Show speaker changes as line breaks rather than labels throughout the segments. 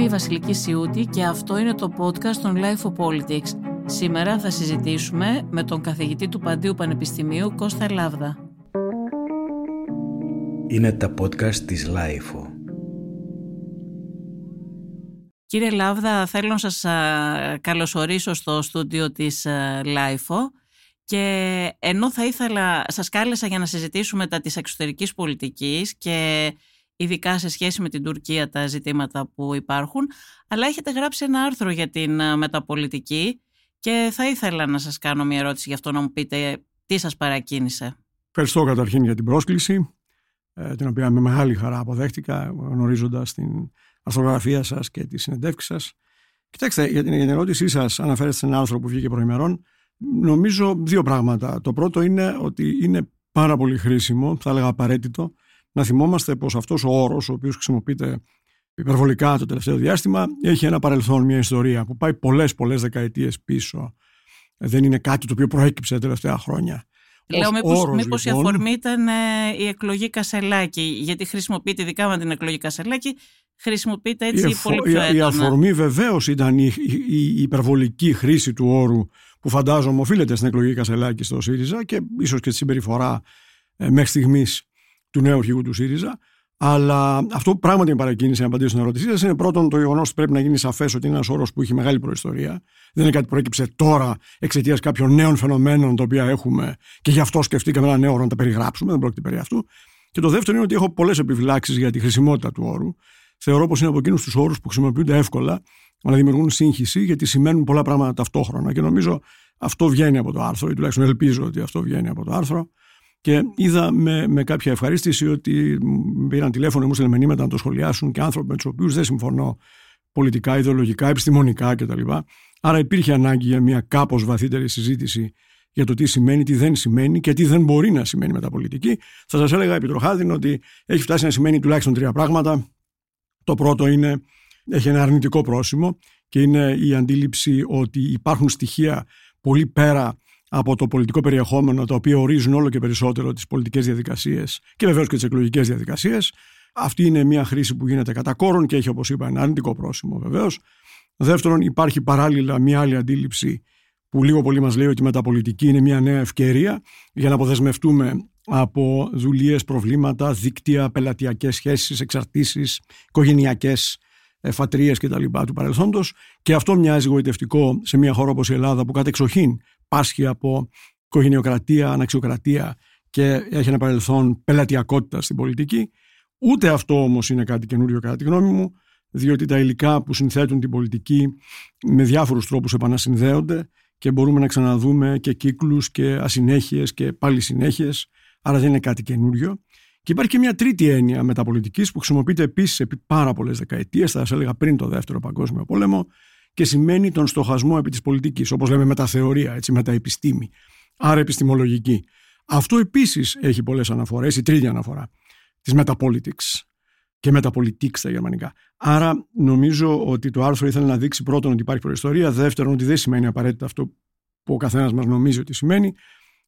Είμαι η Βασιλική Σιούτη και αυτό είναι το podcast των Life of Politics. Σήμερα θα συζητήσουμε με τον καθηγητή του Παντίου Πανεπιστημίου Κώστα Λάβδα.
Είναι τα podcast της Life.
Κύριε Λάβδα, θέλω να σας καλωσορίσω στο στούντιο της Life και ενώ θα ήθελα, σας κάλεσα για να συζητήσουμε τα της εξωτερικής πολιτικής και ειδικά σε σχέση με την Τουρκία τα ζητήματα που υπάρχουν, αλλά έχετε γράψει ένα άρθρο για την ε, μεταπολιτική και θα ήθελα να σας κάνω μια ερώτηση γι' αυτό να μου πείτε τι σας παρακίνησε.
Ευχαριστώ καταρχήν για την πρόσκληση, ε, την οποία με μεγάλη χαρά αποδέχτηκα γνωρίζοντας την αρθρογραφία σας και τη συνεντεύξη σας. Κοιτάξτε, για την, ερώτησή σας αναφέρεστε σε ένα άρθρο που βγήκε προημερών. Νομίζω δύο πράγματα. Το πρώτο είναι ότι είναι πάρα πολύ χρήσιμο, θα έλεγα απαραίτητο, να θυμόμαστε πως αυτός ο όρος, ο οποίος χρησιμοποιείται υπερβολικά το τελευταίο διάστημα, έχει ένα παρελθόν, μια ιστορία που πάει πολλές πολλές δεκαετίες πίσω. Δεν είναι κάτι το οποίο προέκυψε τα τελευταία χρόνια.
Λέω μήπως, μήπως λοιπόν, η αφορμή ήταν ε, η εκλογή Κασελάκη, γιατί χρησιμοποιείται ειδικά με την εκλογή Κασελάκη, χρησιμοποιείται έτσι η πολύ πιο έντονα.
Η αφορμή βεβαίως ήταν η, η, υπερβολική χρήση του όρου που φαντάζομαι οφείλεται στην εκλογή Κασελάκη στο ΣΥΡΙΖΑ και ίσως και τη συμπεριφορά ε, μέχρι στιγμής του νέου αρχηγού του ΣΥΡΙΖΑ. Αλλά αυτό που πράγματι με παρακίνησε να απαντήσω στην ερώτησή σας είναι πρώτον το γεγονός ότι πρέπει να γίνει σαφές ότι είναι ένας όρος που έχει μεγάλη προϊστορία. Δεν είναι κάτι που προέκυψε τώρα εξαιτίας κάποιων νέων φαινομένων τα οποία έχουμε και γι' αυτό σκεφτήκαμε ένα νέο όρο να τα περιγράψουμε. Δεν πρόκειται περί αυτού. Και το δεύτερο είναι ότι έχω πολλές επιφυλάξεις για τη χρησιμότητα του όρου. Θεωρώ πως είναι από εκείνους τους όρους που χρησιμοποιούνται εύκολα, αλλά δημιουργούν σύγχυση γιατί σημαίνουν πολλά πράγματα ταυτόχρονα. Και νομίζω αυτό βγαίνει από το άρθρο, ή τουλάχιστον ελπίζω ότι αυτό βγαίνει από το άρθρο. Και είδα με, με κάποια ευχαρίστηση ότι πήραν τηλέφωνο, μου στείλαν μηνύματα να το σχολιάσουν και άνθρωποι με τους οποίους δεν συμφωνώ πολιτικά, ιδεολογικά, επιστημονικά κτλ. Άρα υπήρχε ανάγκη για μια κάπως βαθύτερη συζήτηση για το τι σημαίνει, τι δεν σημαίνει και τι δεν μπορεί να σημαίνει μεταπολιτική. Θα σας έλεγα επιτροχάδιν ότι έχει φτάσει να σημαίνει τουλάχιστον τρία πράγματα. Το πρώτο είναι, έχει ένα αρνητικό πρόσημο και είναι η αντίληψη ότι υπάρχουν στοιχεία πολύ πέρα από το πολιτικό περιεχόμενο, τα οποία ορίζουν όλο και περισσότερο τις πολιτικές διαδικασίες και βεβαίως και τις εκλογικές διαδικασίες. Αυτή είναι μια χρήση που γίνεται κατά κόρον και έχει, όπως είπα, ένα αρνητικό πρόσημο βεβαίως. Δεύτερον, υπάρχει παράλληλα μια άλλη αντίληψη που λίγο πολύ μας λέει ότι η μεταπολιτική είναι μια νέα ευκαιρία για να αποδεσμευτούμε από δουλειές, προβλήματα, δίκτυα, πελατειακές σχέσεις, εξαρτήσεις, οικογενειακές φατρίε κτλ. του παρελθόντος. Και αυτό μοιάζει γοητευτικό σε μια χώρα όπως η Ελλάδα που κατεξοχήν πάσχει από οικογενειοκρατία, αναξιοκρατία και έχει ένα παρελθόν πελατειακότητα στην πολιτική. Ούτε αυτό όμως είναι κάτι καινούριο κατά τη γνώμη μου, διότι τα υλικά που συνθέτουν την πολιτική με διάφορους τρόπους επανασυνδέονται και μπορούμε να ξαναδούμε και κύκλους και ασυνέχειες και πάλι συνέχειες, άρα δεν είναι κάτι καινούριο. Και υπάρχει και μια τρίτη έννοια μεταπολιτικής που χρησιμοποιείται επίσης επί πάρα πολλές δεκαετίες, θα σας έλεγα πριν το Δεύτερο Παγκόσμιο Πόλεμο, και σημαίνει τον στοχασμό επί της πολιτικής, όπως λέμε μεταθεωρία, έτσι, μεταεπιστήμη, άρα επιστημολογική. Αυτό επίσης έχει πολλές αναφορές, η τρίτη αναφορά της Metapolitics και Metapolitics στα γερμανικά. Άρα νομίζω ότι το άρθρο ήθελε να δείξει πρώτον ότι υπάρχει προϊστορία, δεύτερον ότι δεν σημαίνει απαραίτητα αυτό που ο καθένας μας νομίζει ότι σημαίνει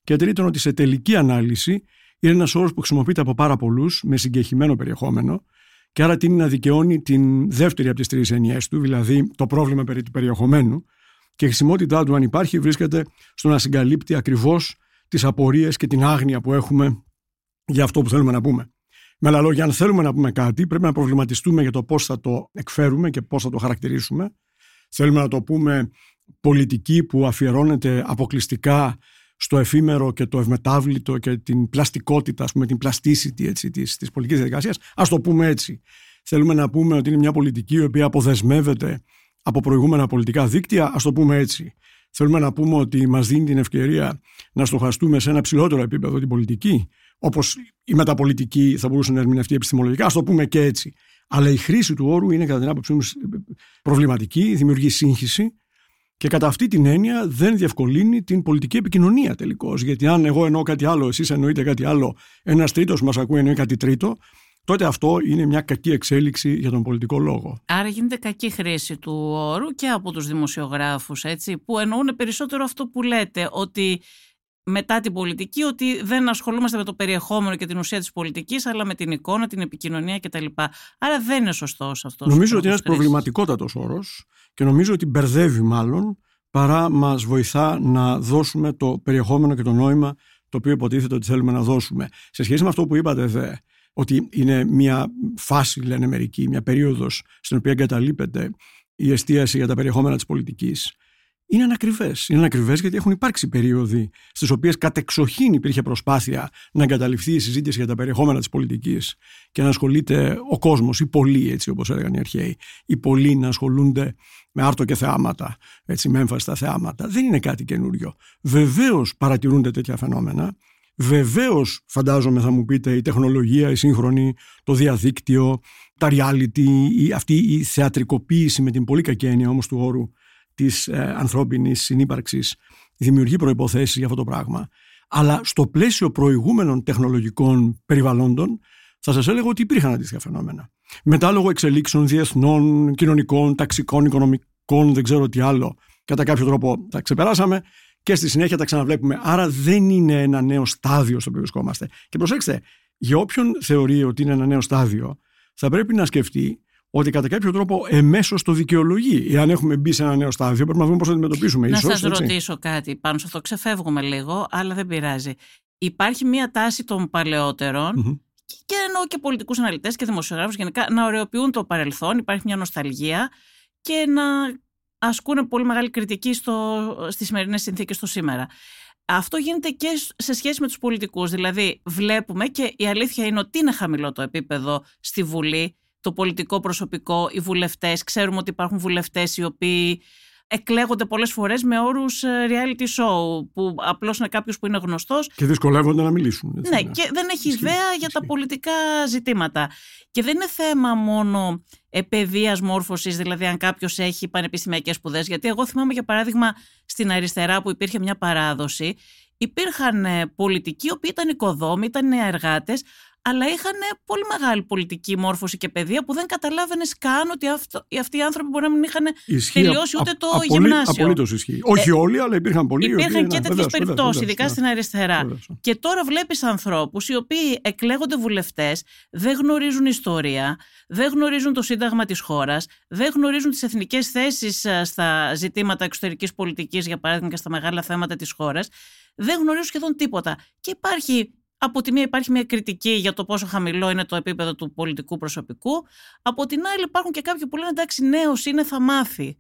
και τρίτον ότι σε τελική ανάλυση είναι ένας όρος που χρησιμοποιείται από πάρα πολλούς με συγκεχημένο περιεχόμενο και άρα τίνει να δικαιώνει την δεύτερη από τις τρεις ενιαίες του, δηλαδή το πρόβλημα περί του περιεχομένου. Και η χρησιμότητά του, αν υπάρχει, βρίσκεται στο να συγκαλύπτει ακριβώς τις απορίες και την άγνοια που έχουμε για αυτό που θέλουμε να πούμε. Με άλλα λόγια, αν θέλουμε να πούμε κάτι, πρέπει να προβληματιστούμε για το πώς θα το εκφέρουμε και πώς θα το χαρακτηρίσουμε. Θέλουμε να το πούμε πολιτική που αφιερώνεται αποκλειστικά στο εφήμερο και το ευμετάβλητο και την πλαστικότητα, ας πούμε, την πλαστίσιτη έτσι, της, της πολιτικής διαδικασίας, ας το πούμε έτσι. Θέλουμε να πούμε ότι είναι μια πολιτική η οποία αποδεσμεύεται από προηγούμενα πολιτικά δίκτυα, ας το πούμε έτσι. Θέλουμε να πούμε ότι μας δίνει την ευκαιρία να στοχαστούμε σε ένα ψηλότερο επίπεδο την πολιτική, όπως η μεταπολιτική θα μπορούσε να ερμηνευτεί επιστημολογικά, ας το πούμε και έτσι. Αλλά η χρήση του όρου είναι κατά την άποψή μου προβληματική, δημιουργεί σύγχυση και κατά αυτή την έννοια δεν διευκολύνει την πολιτική επικοινωνία τελικώς. Γιατί αν εγώ εννοώ κάτι άλλο, εσείς εννοείτε κάτι άλλο, ένας τρίτος μας ακούει εννοεί κάτι τρίτο, τότε αυτό είναι μια κακή εξέλιξη για τον πολιτικό λόγο.
Άρα γίνεται κακή χρήση του όρου και από τους δημοσιογράφους, έτσι, που εννοούν περισσότερο αυτό που λέτε, ότι μετά την πολιτική ότι δεν ασχολούμαστε με το περιεχόμενο και την ουσία της πολιτικής αλλά με την εικόνα, την επικοινωνία κτλ. Άρα δεν είναι σωστός αυτός
Νομίζω ότι είναι ένας προβληματικότατος όρος και νομίζω ότι μπερδεύει μάλλον παρά μας βοηθά να δώσουμε το περιεχόμενο και το νόημα το οποίο υποτίθεται ότι θέλουμε να δώσουμε. Σε σχέση με αυτό που είπατε δε, ότι είναι μια φάση, λένε μερικοί, μια περίοδος στην οποία εγκαταλείπεται η εστίαση για τα περιεχόμενα της πολιτικής είναι ανακριβές. Είναι ανακριβές γιατί έχουν υπάρξει περίοδοι στις οποίες κατεξοχήν υπήρχε προσπάθεια να εγκαταλειφθεί η συζήτηση για τα περιεχόμενα της πολιτικής και να ασχολείται ο κόσμος, οι πολλοί, έτσι όπως έλεγαν οι αρχαίοι, οι πολλοί να ασχολούνται με άρτο και θεάματα, έτσι, με έμφαση στα θεάματα. Δεν είναι κάτι καινούριο. Βεβαίως παρατηρούνται τέτοια φαινόμενα. Βεβαίως, φαντάζομαι, θα μου πείτε, η τεχνολογία, η σύγχρονη, το διαδίκτυο, τα reality, η, αυτή η θεατρικοποίηση με την πολύ κακή έννοια όμως του όρου της ε, ανθρώπινης συνύπαρξης δημιουργεί προϋποθέσεις για αυτό το πράγμα. Αλλά στο πλαίσιο προηγούμενων τεχνολογικών περιβαλλόντων θα σας έλεγα ότι υπήρχαν αντίστοιχα φαινόμενα. Μετά λόγω εξελίξεων διεθνών, κοινωνικών, ταξικών, οικονομικών, δεν ξέρω τι άλλο, κατά κάποιο τρόπο τα ξεπεράσαμε και στη συνέχεια τα ξαναβλέπουμε. Άρα δεν είναι ένα νέο στάδιο στο οποίο βρισκόμαστε. Και προσέξτε, για όποιον θεωρεί ότι είναι ένα νέο στάδιο, θα πρέπει να σκεφτεί ότι κατά κάποιο τρόπο εμέσως το δικαιολογεί. Εάν έχουμε μπει σε ένα νέο στάδιο, πρέπει να δούμε πώς θα αντιμετωπίσουμε.
Να σας ρωτήσω κάτι πάνω σε αυτό. Ξεφεύγουμε λίγο, αλλά δεν πειράζει. Υπάρχει μία τάση των παλαιότερων mm-hmm. και εννοώ και πολιτικούς αναλυτές και δημοσιογράφους γενικά να ωρεοποιούν το παρελθόν. Υπάρχει μια νοσταλγία και να ασκούν πολύ μεγάλη κριτική στο, στις σημερινές συνθήκες στο σήμερα. Αυτό γίνεται και σε σχέση με τους πολιτικούς. Δηλαδή βλέπουμε και η αλήθεια είναι ότι είναι χαμηλό το επίπεδο στη Βουλή το πολιτικό προσωπικό, οι βουλευτές. Ξέρουμε ότι υπάρχουν βουλευτές οι οποίοι εκλέγονται πολλές φορές με όρους ε, reality show, που απλώς είναι κάποιος που είναι γνωστός.
Και δυσκολεύονται να μιλήσουν.
Έτσι, ναι, και δεν έχει ιδέα για τα πολιτικά ζητήματα. Και δεν είναι θέμα μόνο παιδείας μόρφωσης, δηλαδή αν κάποιος έχει πανεπιστημιακές σπουδές. γιατί εγώ θυμάμαι για παράδειγμα στην αριστερά που υπήρχε μια παράδοση, υπήρχαν ε, πολιτικοί, οι οποίοι ήταν οικοδόμοι, ήταν εργάτες, αλλά είχαν πολύ μεγάλη πολιτική μόρφωση και παιδεία που δεν καταλάβαινες καν ότι αυτό, αυτοί οι άνθρωποι μπορεί να μην είχαν τελειώσει ούτε το
απολύ,
γυμνάσιο.
Απολύτως ισχύει. Όχι ε, όλοι, αλλά υπήρχαν πολλοί.
Υπήρχαν και τέτοιες περιπτώσεις, ειδικά στην αριστερά. Και τώρα βλέπεις ανθρώπους οι οποίοι εκλέγονται βουλευτές, δεν γνωρίζουν ιστορία, δεν γνωρίζουν το σύνταγμα της χώρας, δεν γνωρίζουν τις εθνικές θέσεις ε, στα ζητήματα εξωτερικής πολιτικής, για παράδειγμα, και στα μεγάλα θέματα της χώρας. Δεν γνωρίζουν σχεδόν τίποτα. Και υπάρχει από τη μία υπάρχει μια κριτική για το πόσο χαμηλό είναι το επίπεδο του πολιτικού προσωπικού. Από την άλλη υπάρχουν και κάποιοι που λένε εντάξει νέος είναι θα μάθει.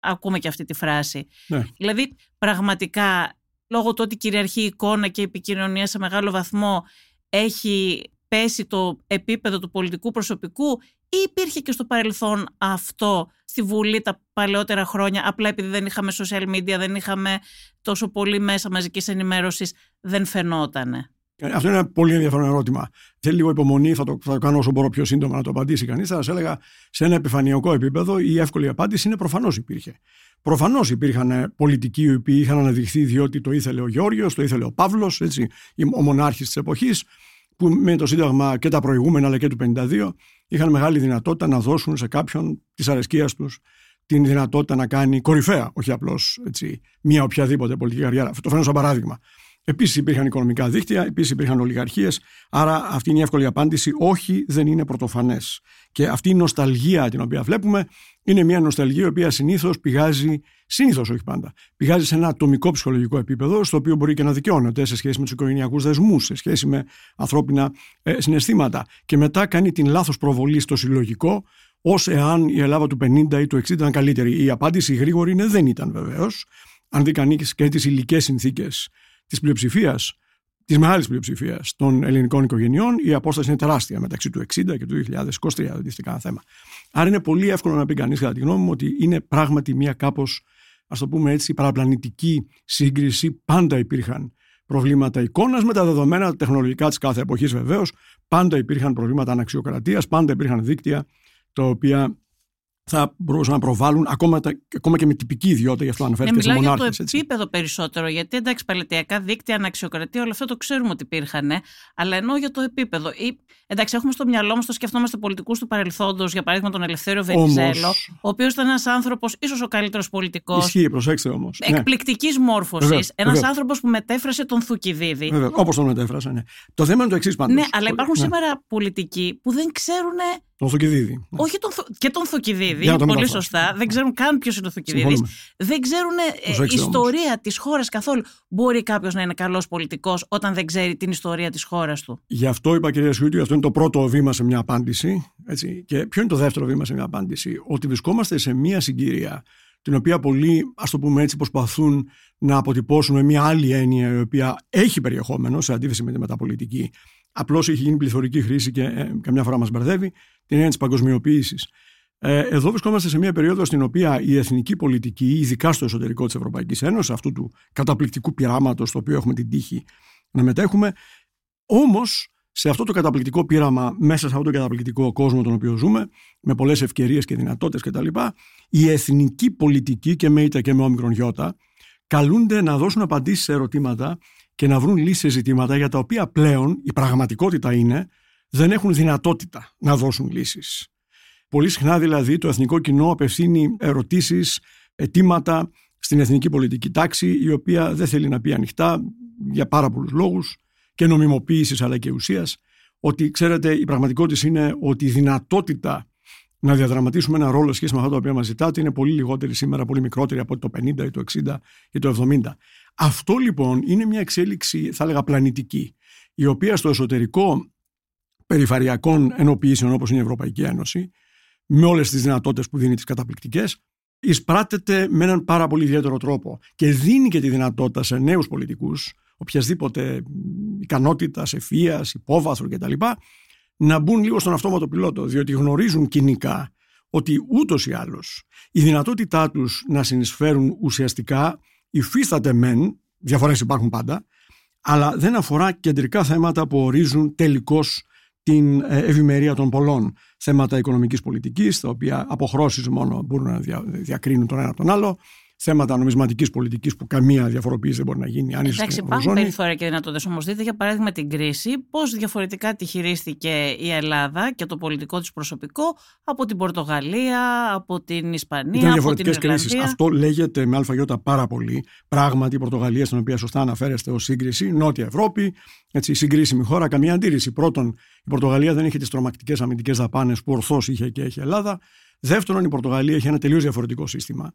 Ακούμε και αυτή τη φράση. Ναι. Δηλαδή πραγματικά λόγω του ότι κυριαρχεί η εικόνα και η επικοινωνία σε μεγάλο βαθμό έχει πέσει το επίπεδο του πολιτικού προσωπικού ή υπήρχε και στο παρελθόν αυτό στη Βουλή τα παλαιότερα χρόνια απλά επειδή δεν είχαμε social media, δεν είχαμε τόσο πολύ μέσα μαζικής ενημέρωσης δεν φαινότανε;
Αυτό είναι ένα πολύ ενδιαφέρον ερώτημα. Θέλει λίγο υπομονή, θα το, θα το κάνω όσο μπορώ πιο σύντομα να το απαντήσει κανείς. Θα σα έλεγα σε ένα επιφανειακό επίπεδο η εύκολη απάντηση είναι προφανώς υπήρχε. Προφανώς υπήρχαν ε, πολιτικοί οι οποίοι είχαν αναδειχθεί διότι το ήθελε ο Γιώργο, το ήθελε ο Παύλος, ο μονάρχης της εποχής, που με το Σύνταγμα και τα προηγούμενα αλλά και του 52 είχαν μεγάλη δυνατότητα να δώσουν σε κάποιον της αρεσκίας τους την δυνατότητα να κάνει κορυφαία, όχι απλώς μία οποιαδήποτε πολιτική καριέρα. Αυτό το φαίνω σαν παράδειγμα. Επίσης υπήρχαν οικονομικά δίκτυα, επίσης υπήρχαν ολιγαρχίες. Άρα αυτή είναι η εύκολη απάντηση. Όχι, δεν είναι πρωτοφανές. Και αυτή η νοσταλγία την οποία βλέπουμε είναι μια νοσταλγία η οποία συνήθως πηγάζει, συνήθως όχι πάντα, πηγάζει σε ένα ατομικό ψυχολογικό επίπεδο, στο οποίο μπορεί και να δικαιώνεται σε σχέση με τους οικογενειακούς δεσμούς, σε σχέση με ανθρώπινα ε, συναισθήματα. Και μετά κάνει την λάθος προβολή στο συλλογικό, ως εάν η Ελλάδα του 50 ή του 60 ήταν καλύτερη. Η απάντηση γρήγορη είναι δεν ήταν βεβαίως. Αν δει κανείς και τις υλικές συνθήκες της πλειοψηφίας, της μεγάλης πλειοψηφίας των ελληνικών οικογενειών, η απόσταση είναι τεράστια μεταξύ του 60 και του 2023, αντίστοιχα θέμα. Άρα είναι πολύ εύκολο να πει κανείς, κατά τη γνώμη μου, ότι είναι πράγματι μια κάπως, ας το πούμε έτσι, παραπλανητική σύγκριση. Πάντα υπήρχαν προβλήματα εικόνας με τα δεδομένα τεχνολογικά της κάθε εποχής βεβαίως. Πάντα υπήρχαν προβλήματα αναξιοκρατίας, πάντα υπήρχαν δίκτυα τα οποία θα μπορούσαν να προβάλλουν ακόμα, τα, ακόμα και με τυπική ιδιότητα, γι' αυτό αναφέρθηκες
ναι,
σε
μονάρχες.
μονάρχες.
για το επίπεδο περισσότερο, γιατί εντάξει, παλαιτιακά δίκτυα, αναξιοκρατία, όλο αυτό το ξέρουμε ότι υπήρχαν, αλλά ενώ για το επίπεδο. Ή, εντάξει, έχουμε στο μυαλό μας το σκεφτόμαστε πολιτικούς του παρελθόντος, για παράδειγμα τον Ελευθέριο Βενιζέλο, ο οποίος ήταν ένας άνθρωπος, ίσως ο καλύτερος πολιτικός.
Ισχύει, προσέξτε όμως.
Εκπληκτικής ναι. μόρφωση. Ένας άνθρωπος που μετέφρασε τον Θουκυδίδη.
Όπως τον μετέφρασε, ναι. Το θέμα είναι το εξής πάντως.
Ναι, αλλά υπάρχουν ναι. σήμερα πολιτικοί που δεν ξέρουν
τον Θουκυδίδη. Ναι.
Όχι τον, και τον Θουκυδίδη, πολύ σωστά. Δεν ξέρουν καν ποιος είναι ο Θουκυδίδης. Δεν ξέρουν ε, ιστορία της χώρας καθόλου. Μπορεί κάποιος να είναι καλός πολιτικός όταν δεν ξέρει την ιστορία της χώρας του.
Γι' αυτό είπα, κυρία Σιούτη, αυτό είναι το πρώτο βήμα σε μια απάντηση. Έτσι. Και ποιο είναι το δεύτερο βήμα σε μια απάντηση; Ότι βρισκόμαστε σε μια συγκυρία την οποία πολλοί, ας το πούμε έτσι, προσπαθούν να αποτυπώσουν με μια άλλη έννοια η οποία έχει περιεχόμενο σε αντίθεση με τη μεταπολιτική. Απλώς έχει γίνει πληθωρική χρήση και ε, καμιά φορά μας μπερδεύει την έννοια της παγκοσμιοποίησης. Ε, εδώ βρισκόμαστε σε μια περίοδο στην οποία η εθνική πολιτική, ειδικά στο εσωτερικό της Ευρωπαϊκής Ένωσης, αυτού του καταπληκτικού πειράματος, στο οποίο έχουμε την τύχη να μετέχουμε, όμως σε αυτό το καταπληκτικό πείραμα, μέσα σε αυτό το καταπληκτικό κόσμο τον οποίο ζούμε, με πολλές ευκαιρίες και δυνατότητες κτλ., η εθνική πολιτική και με ήττα και με όμικρον γιώτα καλούνται να δώσουν απαντήσεις σε ερωτήματα και να βρουν λύσεις σε ζητήματα για τα οποία πλέον η πραγματικότητα είναι δεν έχουν δυνατότητα να δώσουν λύσεις. Πολύ συχνά δηλαδή το εθνικό κοινό απευθύνει ερωτήσεις, αιτήματα στην εθνική πολιτική τάξη η οποία δεν θέλει να πει ανοιχτά για πάρα πολλούς λόγους και νομιμοποίησης αλλά και ουσίας ότι ξέρετε η πραγματικότητα είναι ότι η δυνατότητα να διαδραματίσουμε ένα ρόλο σχέση με αυτά τα οποία μας ζητάτε είναι πολύ λιγότερη σήμερα, πολύ μικρότερη από το 50 ή το 60 ή το 70. Αυτό λοιπόν είναι μια εξέλιξη, θα έλεγα, πλανητική, η οποία στο εσωτερικό περιφερειακών ενοποιήσεων όπως είναι η Ευρωπαϊκή Ένωση, με όλες τις δυνατότητες που δίνει τις καταπληκτικές, εισπράττεται με έναν πάρα πολύ ιδιαίτερο τρόπο και δίνει και τη δυνατότητα σε νέους πολιτικούς, οποιασδήποτε ικανότητας, ευφυία, υπόβαθρο κτλ., να μπουν λίγο στον αυτόματο πιλότο, διότι γνωρίζουν κοινικά ότι ούτως ή άλλως η δυνατότητά τους να συνεισφέρουν ουσιαστικά υφίσταται μεν, διαφορές υπάρχουν πάντα, αλλά δεν αφορά κεντρικά θέματα που ορίζουν τελικώς την ε, ευημερία των πολλών. Θέματα οικονομικής πολιτικής, τα οποία αποχρώσεις μόνο μπορούν να διακρίνουν τον ένα τον άλλο. Θέματα νομισματικής πολιτικής που καμία διαφοροποίηση δεν μπορεί να γίνει. Αν
Εντάξει, υπάρχουν περιθώρια και δυνατότητες. Όμως, δείτε για παράδειγμα την κρίση, πώς διαφορετικά τη χειρίστηκε η Ελλάδα και το πολιτικό της προσωπικό από την Πορτογαλία, από την Ισπανία,
Ήταν
από την
Ιρλανδία. Αυτό λέγεται με ΑΙ πάρα πολύ. Πράγματι, η Πορτογαλία, στην οποία σωστά αναφέρεστε ως σύγκριση, Νότια Ευρώπη, έτσι, συγκρίσιμη χώρα, καμία αντίρρηση. Πρώτον, η Πορτογαλία δεν είχε τις τρομακτικές αμυντικές δαπάνες που ορθώς είχε και έχει η Ελλάδα. Δεύτερον, η Πορτογαλία έχει ένα τελείως διαφορετικό σύστημα.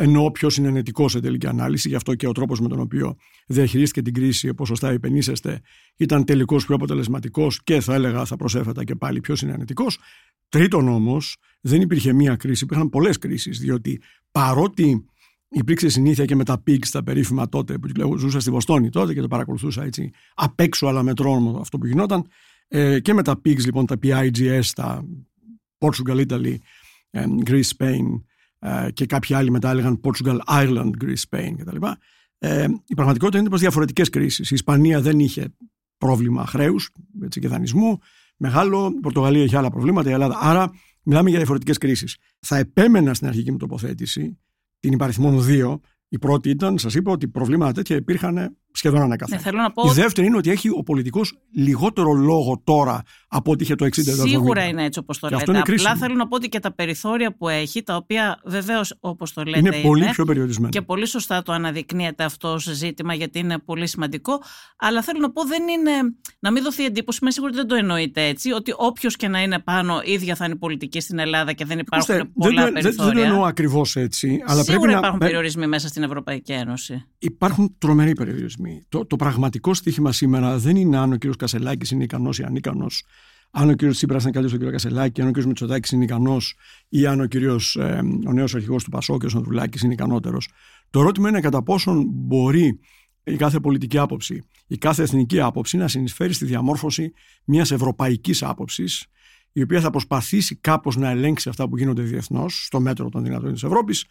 Ενώ πιο συνενετικό σε τελική ανάλυση, γι' αυτό και ο τρόπος με τον οποίο διαχειρίστηκε την κρίση, όπως σωστά υπενήσεστε, ήταν τελικώς πιο αποτελεσματικός και θα έλεγα, θα προσέφετα και πάλι πιο συνενετικό. Τρίτον όμως, δεν υπήρχε μία κρίση, υπήρχαν πολλές κρίσεις, διότι παρότι υπήρξε συνήθεια και με τα PIGS, τα περίφημα τότε, που ζούσα στη Βοστόνη τότε και το παρακολουθούσα έτσι απ' έξω, αλλά με τρόμο αυτό που γινόταν. Ε, και με τα PIGS, λοιπόν, τα PIGS, τα Portugal, Italy, ε, Greece, Spain ε, και κάποιοι άλλοι μετά έλεγαν Portugal, Ireland, Greece, Spain κτλ. Ε, η πραγματικότητα είναι πως διαφορετικές κρίσεις. Η Ισπανία δεν είχε πρόβλημα χρέους και δανεισμού. Μεγάλο, η Πορτογαλία είχε άλλα προβλήματα, η Ελλάδα. Άρα μιλάμε για διαφορετικές κρίσεις. Θα επέμενα στην αρχική μου τοποθέτηση την υπαριθμόν 2. Η πρώτη ήταν, σας είπα, ότι προβλήματα τέτοια υπήρχαν σχεδόν ανακαθένα.
Ναι, να πω...
Η δεύτερη είναι ότι έχει ο πολιτικός λιγότερο λόγο τώρα από ό,τι είχε το 60
Σίγουρα είναι έτσι όπως το λέτε. Απλά θέλω να πω ότι και τα περιθώρια που έχει, τα οποία βεβαίως όπως το λέτε.
Είναι πολύ πιο περιορισμένα.
Και πολύ σωστά το αναδεικνύεται αυτό ως ζήτημα, γιατί είναι πολύ σημαντικό. Αλλά θέλω να πω, δεν είναι. Να μην δοθεί εντύπωση, είμαι σίγουρη ότι δεν το εννοείται έτσι, ότι όποιος και να είναι πάνω, ίδια θα είναι πολιτική στην Ελλάδα και δεν υπάρχουν Ακούστε, πολλά δεν, περιθώρια.
Δεν, δεν το εννοώ ακριβώς έτσι. Αλλά
Σίγουρα
πρέπει
υπάρχουν
να...
περιορισμοί μέσα στην Ευρωπαϊκή Ένωση.
Υπάρχουν τρομεροί περιορισμοί. Το, το πραγματικό στοίχημα σήμερα δεν είναι αν ο κ. Κασελάκης είναι ικανός ή ανίκανος, αν ο κ. Τσίπρας είναι καλύτερος στον κ. Κασελάκη, αν ο κ. Μητσοτάκης είναι ικανός ή αν ο, κύριος, ε, ο νέος αρχηγός του Πασό, κ. Ανδρουλάκη, είναι ικανότερος. Το ερώτημα είναι κατά πόσον μπορεί η κάθε πολιτική άποψη, η κάθε εθνική άποψη να συνεισφέρει στη διαμόρφωση μιας ευρωπαϊκής άποψης, η οποία θα προσπαθήσει κάπως να ελέγξει αυτά που γίνονται διεθνώς, στο μέτρο των δυνατών της Ευρώπης,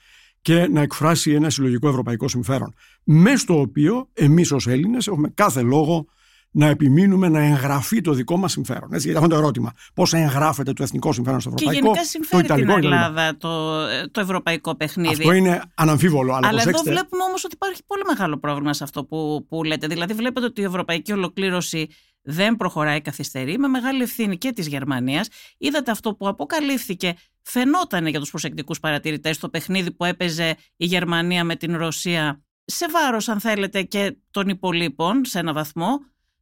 και να εκφράσει ένα συλλογικό ευρωπαϊκό συμφέρον. Μες στο οποίο εμείς ως Έλληνες έχουμε κάθε λόγο να επιμείνουμε να εγγραφεί το δικό μας συμφέρον. Έτσι, γιατί αυτό είναι το ερώτημα. Πώς εγγράφεται το εθνικό συμφέρον στο ευρωπαϊκό.
Και γενικά συμφέρει το την Ελλάδα το, το ευρωπαϊκό παιχνίδι.
Αυτό είναι αναμφίβολο. Αλλά,
αλλά εδώ βλέπουμε όμως ότι υπάρχει πολύ μεγάλο πρόβλημα σε αυτό που, που λέτε. Δηλαδή, βλέπετε ότι η ευρωπαϊκή ολοκλήρωση δεν προχωράει καθυστερή, με μεγάλη ευθύνη και της Γερμανίας. Είδατε αυτό που αποκαλύφθηκε, φαινόταν για τους προσεκτικούς παρατηρητές το παιχνίδι που έπαιζε η Γερμανία με την Ρωσία σε βάρος αν θέλετε και των υπολείπων σε ένα βαθμό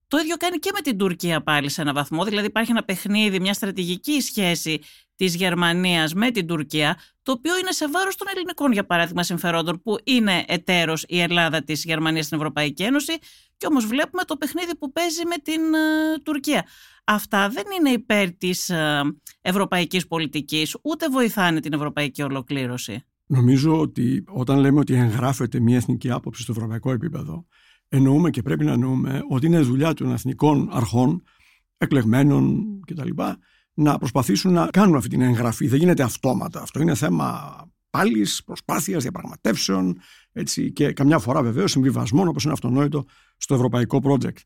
το ίδιο κάνει και με την Τουρκία πάλι σε ένα βαθμό. Δηλαδή υπάρχει ένα παιχνίδι, μια στρατηγική σχέση της Γερμανίας με την Τουρκία, το οποίο είναι σε βάρος των ελληνικών, για παράδειγμα, συμφερόντων, που είναι εταίρος η Ελλάδα της Γερμανίας στην Ευρωπαϊκή Ένωση και όμως βλέπουμε το παιχνίδι που παίζει με την ε, Τουρκία. Αυτά δεν είναι υπέρ της ε, ευρωπαϊκής πολιτικής, ούτε βοηθάνε την ευρωπαϊκή ολοκλήρωση.
Νομίζω ότι όταν λέμε ότι εγγράφεται μια εθνική άποψη στο ευρωπαϊκό επίπεδο, εννοούμε και πρέπει να εννοούμε ότι είναι δουλειά των εθνικών αρχών, εκλεγμένων κτλ. να προσπαθήσουν να κάνουν αυτή την εγγραφή. Δεν γίνεται αυτόματα. Αυτό είναι θέμα πάλι, προσπάθειας, διαπραγματεύσεων έτσι, και καμιά φορά βεβαίως συμβιβασμών, όπως είναι αυτονόητο στο ευρωπαϊκό project.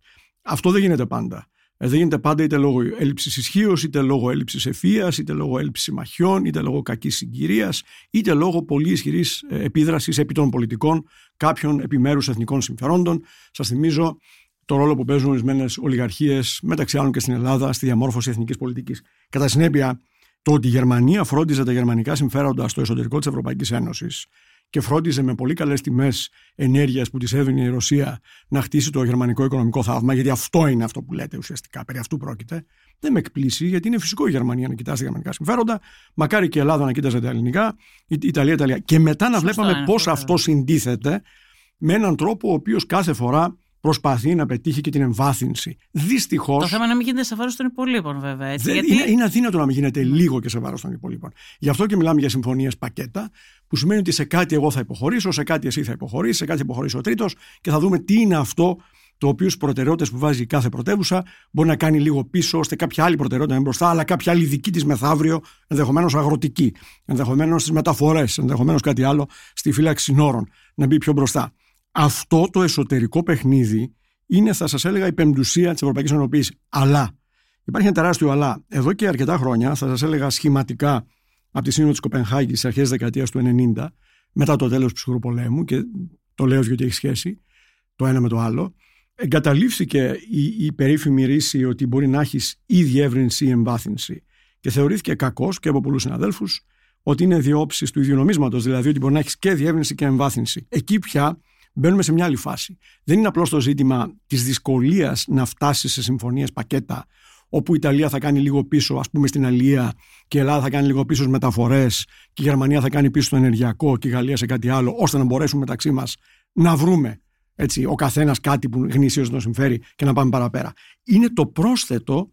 Αυτό δεν γίνεται πάντα. Ε, δεν γίνεται πάντα είτε λόγω έλλειψης ισχύως, είτε λόγω έλλειψης ευθεία, είτε λόγω έλλειψης συμμαχιών, είτε λόγω κακής συγκυρίας, είτε λόγω πολύ ισχυρής ε, επίδρασης επί των πολιτικών κάποιων επιμέρους εθνικών συμφερόντων. Σας θυμίζω το ρόλο που παίζουν ορισμένες ολιγαρχίες, μεταξύ άλλων και στην Ελλάδα, στη διαμόρφωση εθνικής πολιτικής. Κατά συνέπεια, το ότι η Γερμανία φρόντιζε τα γερμανικά συμφέροντα στο εσωτερικό της Ευρωπαϊκής Ένωσης και φρόντιζε με πολύ καλές τιμές ενέργειας που της έδινε η Ρωσία να χτίσει το γερμανικό οικονομικό θαύμα, γιατί αυτό είναι αυτό που λέτε ουσιαστικά, περί αυτού πρόκειται, δεν με εκπλήσει, γιατί είναι φυσικό η Γερμανία να κοιτάζει τα γερμανικά συμφέροντα. Μακάρι και η Ελλάδα να κοίταζε τα ελληνικά, η Ιταλία, Ιταλία. Και μετά να βλέπαμε πώς αυτό συντίθεται με έναν τρόπο ο οποίος κάθε φορά προσπαθεί να πετύχει και την εμβάθυνση. Δυστυχώ.
Το θέμα είναι να μην γίνεται σε βάρο των υπολείπων, βέβαια. Έτσι,
γιατί... είναι, είναι αδύνατο να μην γίνεται λίγο και σε βάρο των υπολείπων. Γι' αυτό και μιλάμε για συμφωνίες πακέτα, που σημαίνει ότι σε κάτι εγώ θα υποχωρήσω, σε κάτι εσύ θα υποχωρήσει, σε κάτι θα υποχωρήσει ο τρίτος και θα δούμε τι είναι αυτό το οποίο στις προτεραιότητες που βάζει κάθε πρωτεύουσα μπορεί να κάνει λίγο πίσω, ώστε κάποια άλλη προτεραιότητα να είναι μπροστά, αλλά κάποια άλλη δική της μεθαύριο, ενδεχομένως αγροτική, ενδεχομένως στις μεταφορές, ενδεχομένως κάτι άλλο στη φύλαξη συνόρων, να μπει πιο μπροστά αυτό το εσωτερικό παιχνίδι είναι, θα σας έλεγα, η πεμπτουσία της Ευρωπαϊκής Ενωπής. Αλλά, υπάρχει ένα τεράστιο αλλά. Εδώ και αρκετά χρόνια, θα σας έλεγα σχηματικά, από τη Σύνοδο της Κοπενχάγης στι αρχέ δεκαετίας του 90, μετά το τέλος του ψυχρού πολέμου, και το λέω γιατί έχει σχέση το ένα με το άλλο, εγκαταλείφθηκε η, η περίφημη ρίση ότι μπορεί να έχεις ή διεύρυνση ή εμβάθυνση. Και θεωρήθηκε κακός και από πολλούς συναδέλφους ότι είναι δύο όψει του ίδιου νομίσματος, δηλαδή ότι μπορεί να έχεις και διεύρυνση και εμβάθυνση. Εκεί πια μπαίνουμε σε μια άλλη φάση. Δεν είναι απλώς το ζήτημα της δυσκολίας να φτάσει σε συμφωνίες πακέτα, όπου η Ιταλία θα κάνει λίγο πίσω, ας πούμε, στην Αλία και η Ελλάδα θα κάνει λίγο πίσω στις μεταφορές και η Γερμανία θα κάνει πίσω στο ενεργειακό και η Γαλλία σε κάτι άλλο, ώστε να μπορέσουμε μεταξύ μας να βρούμε έτσι, ο καθένας κάτι που γνήσιος να συμφέρει και να πάμε παραπέρα. Είναι το πρόσθετο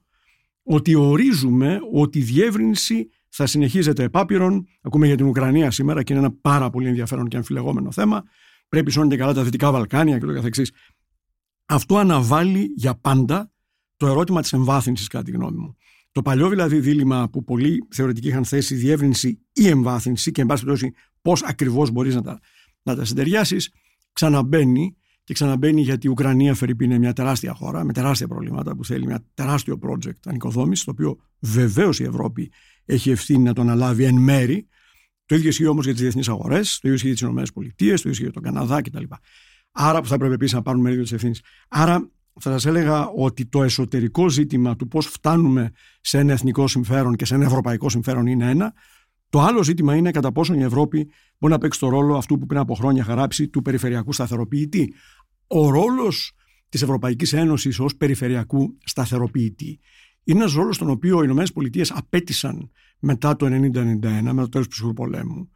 ότι ορίζουμε ότι η διεύρυνση θα συνεχίζεται επάπειρον. Ακούμε για την Ουκρανία σήμερα και είναι ένα πάρα πολύ ενδιαφέρον και αμφιλεγόμενο θέμα πρέπει σώνει και καλά τα Δυτικά Βαλκάνια και το καθεξής. Αυτό αναβάλει για πάντα το ερώτημα της εμβάθυνσης κατά τη γνώμη μου. Το παλιό δηλαδή δίλημα που πολλοί θεωρητικοί είχαν θέσει διεύρυνση ή εμβάθυνση και εν πάση περιπτώσει πώς ακριβώς μπορείς να τα, να τα συντεριάσεις ξαναμπαίνει και ξαναμπαίνει γιατί η Ουκρανία Φερρυπή είναι μια τεράστια χώρα με τεράστια προβλήματα που θέλει μια τεράστιο project ανοικοδόμηση το οποίο βεβαίως η Ευρώπη έχει ευθύνη να το αναλάβει εν μέρη το ίδιο ισχύει όμως για τις διεθνείς αγορές, το ίδιο ισχύει για τις ΗΠΑ, το ίδιο ισχύει για τον Καναδά κτλ. Άρα που θα έπρεπε επίσης να πάρουν μερίδιο της ευθύνης. Άρα θα σας έλεγα ότι το εσωτερικό ζήτημα του πώς φτάνουμε σε ένα εθνικό συμφέρον και σε ένα ευρωπαϊκό συμφέρον είναι ένα. Το άλλο ζήτημα είναι κατά πόσο η Ευρώπη μπορεί να παίξει το ρόλο αυτού που πριν από χρόνια χαράψει του περιφερειακού σταθεροποιητή. Ο ρόλος της Ευρωπαϊκής Ένωσης ως περιφερειακού σταθεροποιητή είναι ένας ρόλος τον οποίο οι ΗΠΑ απέτησαν μετά το 1991, μετά το τέλος του ψυχρού πολέμου.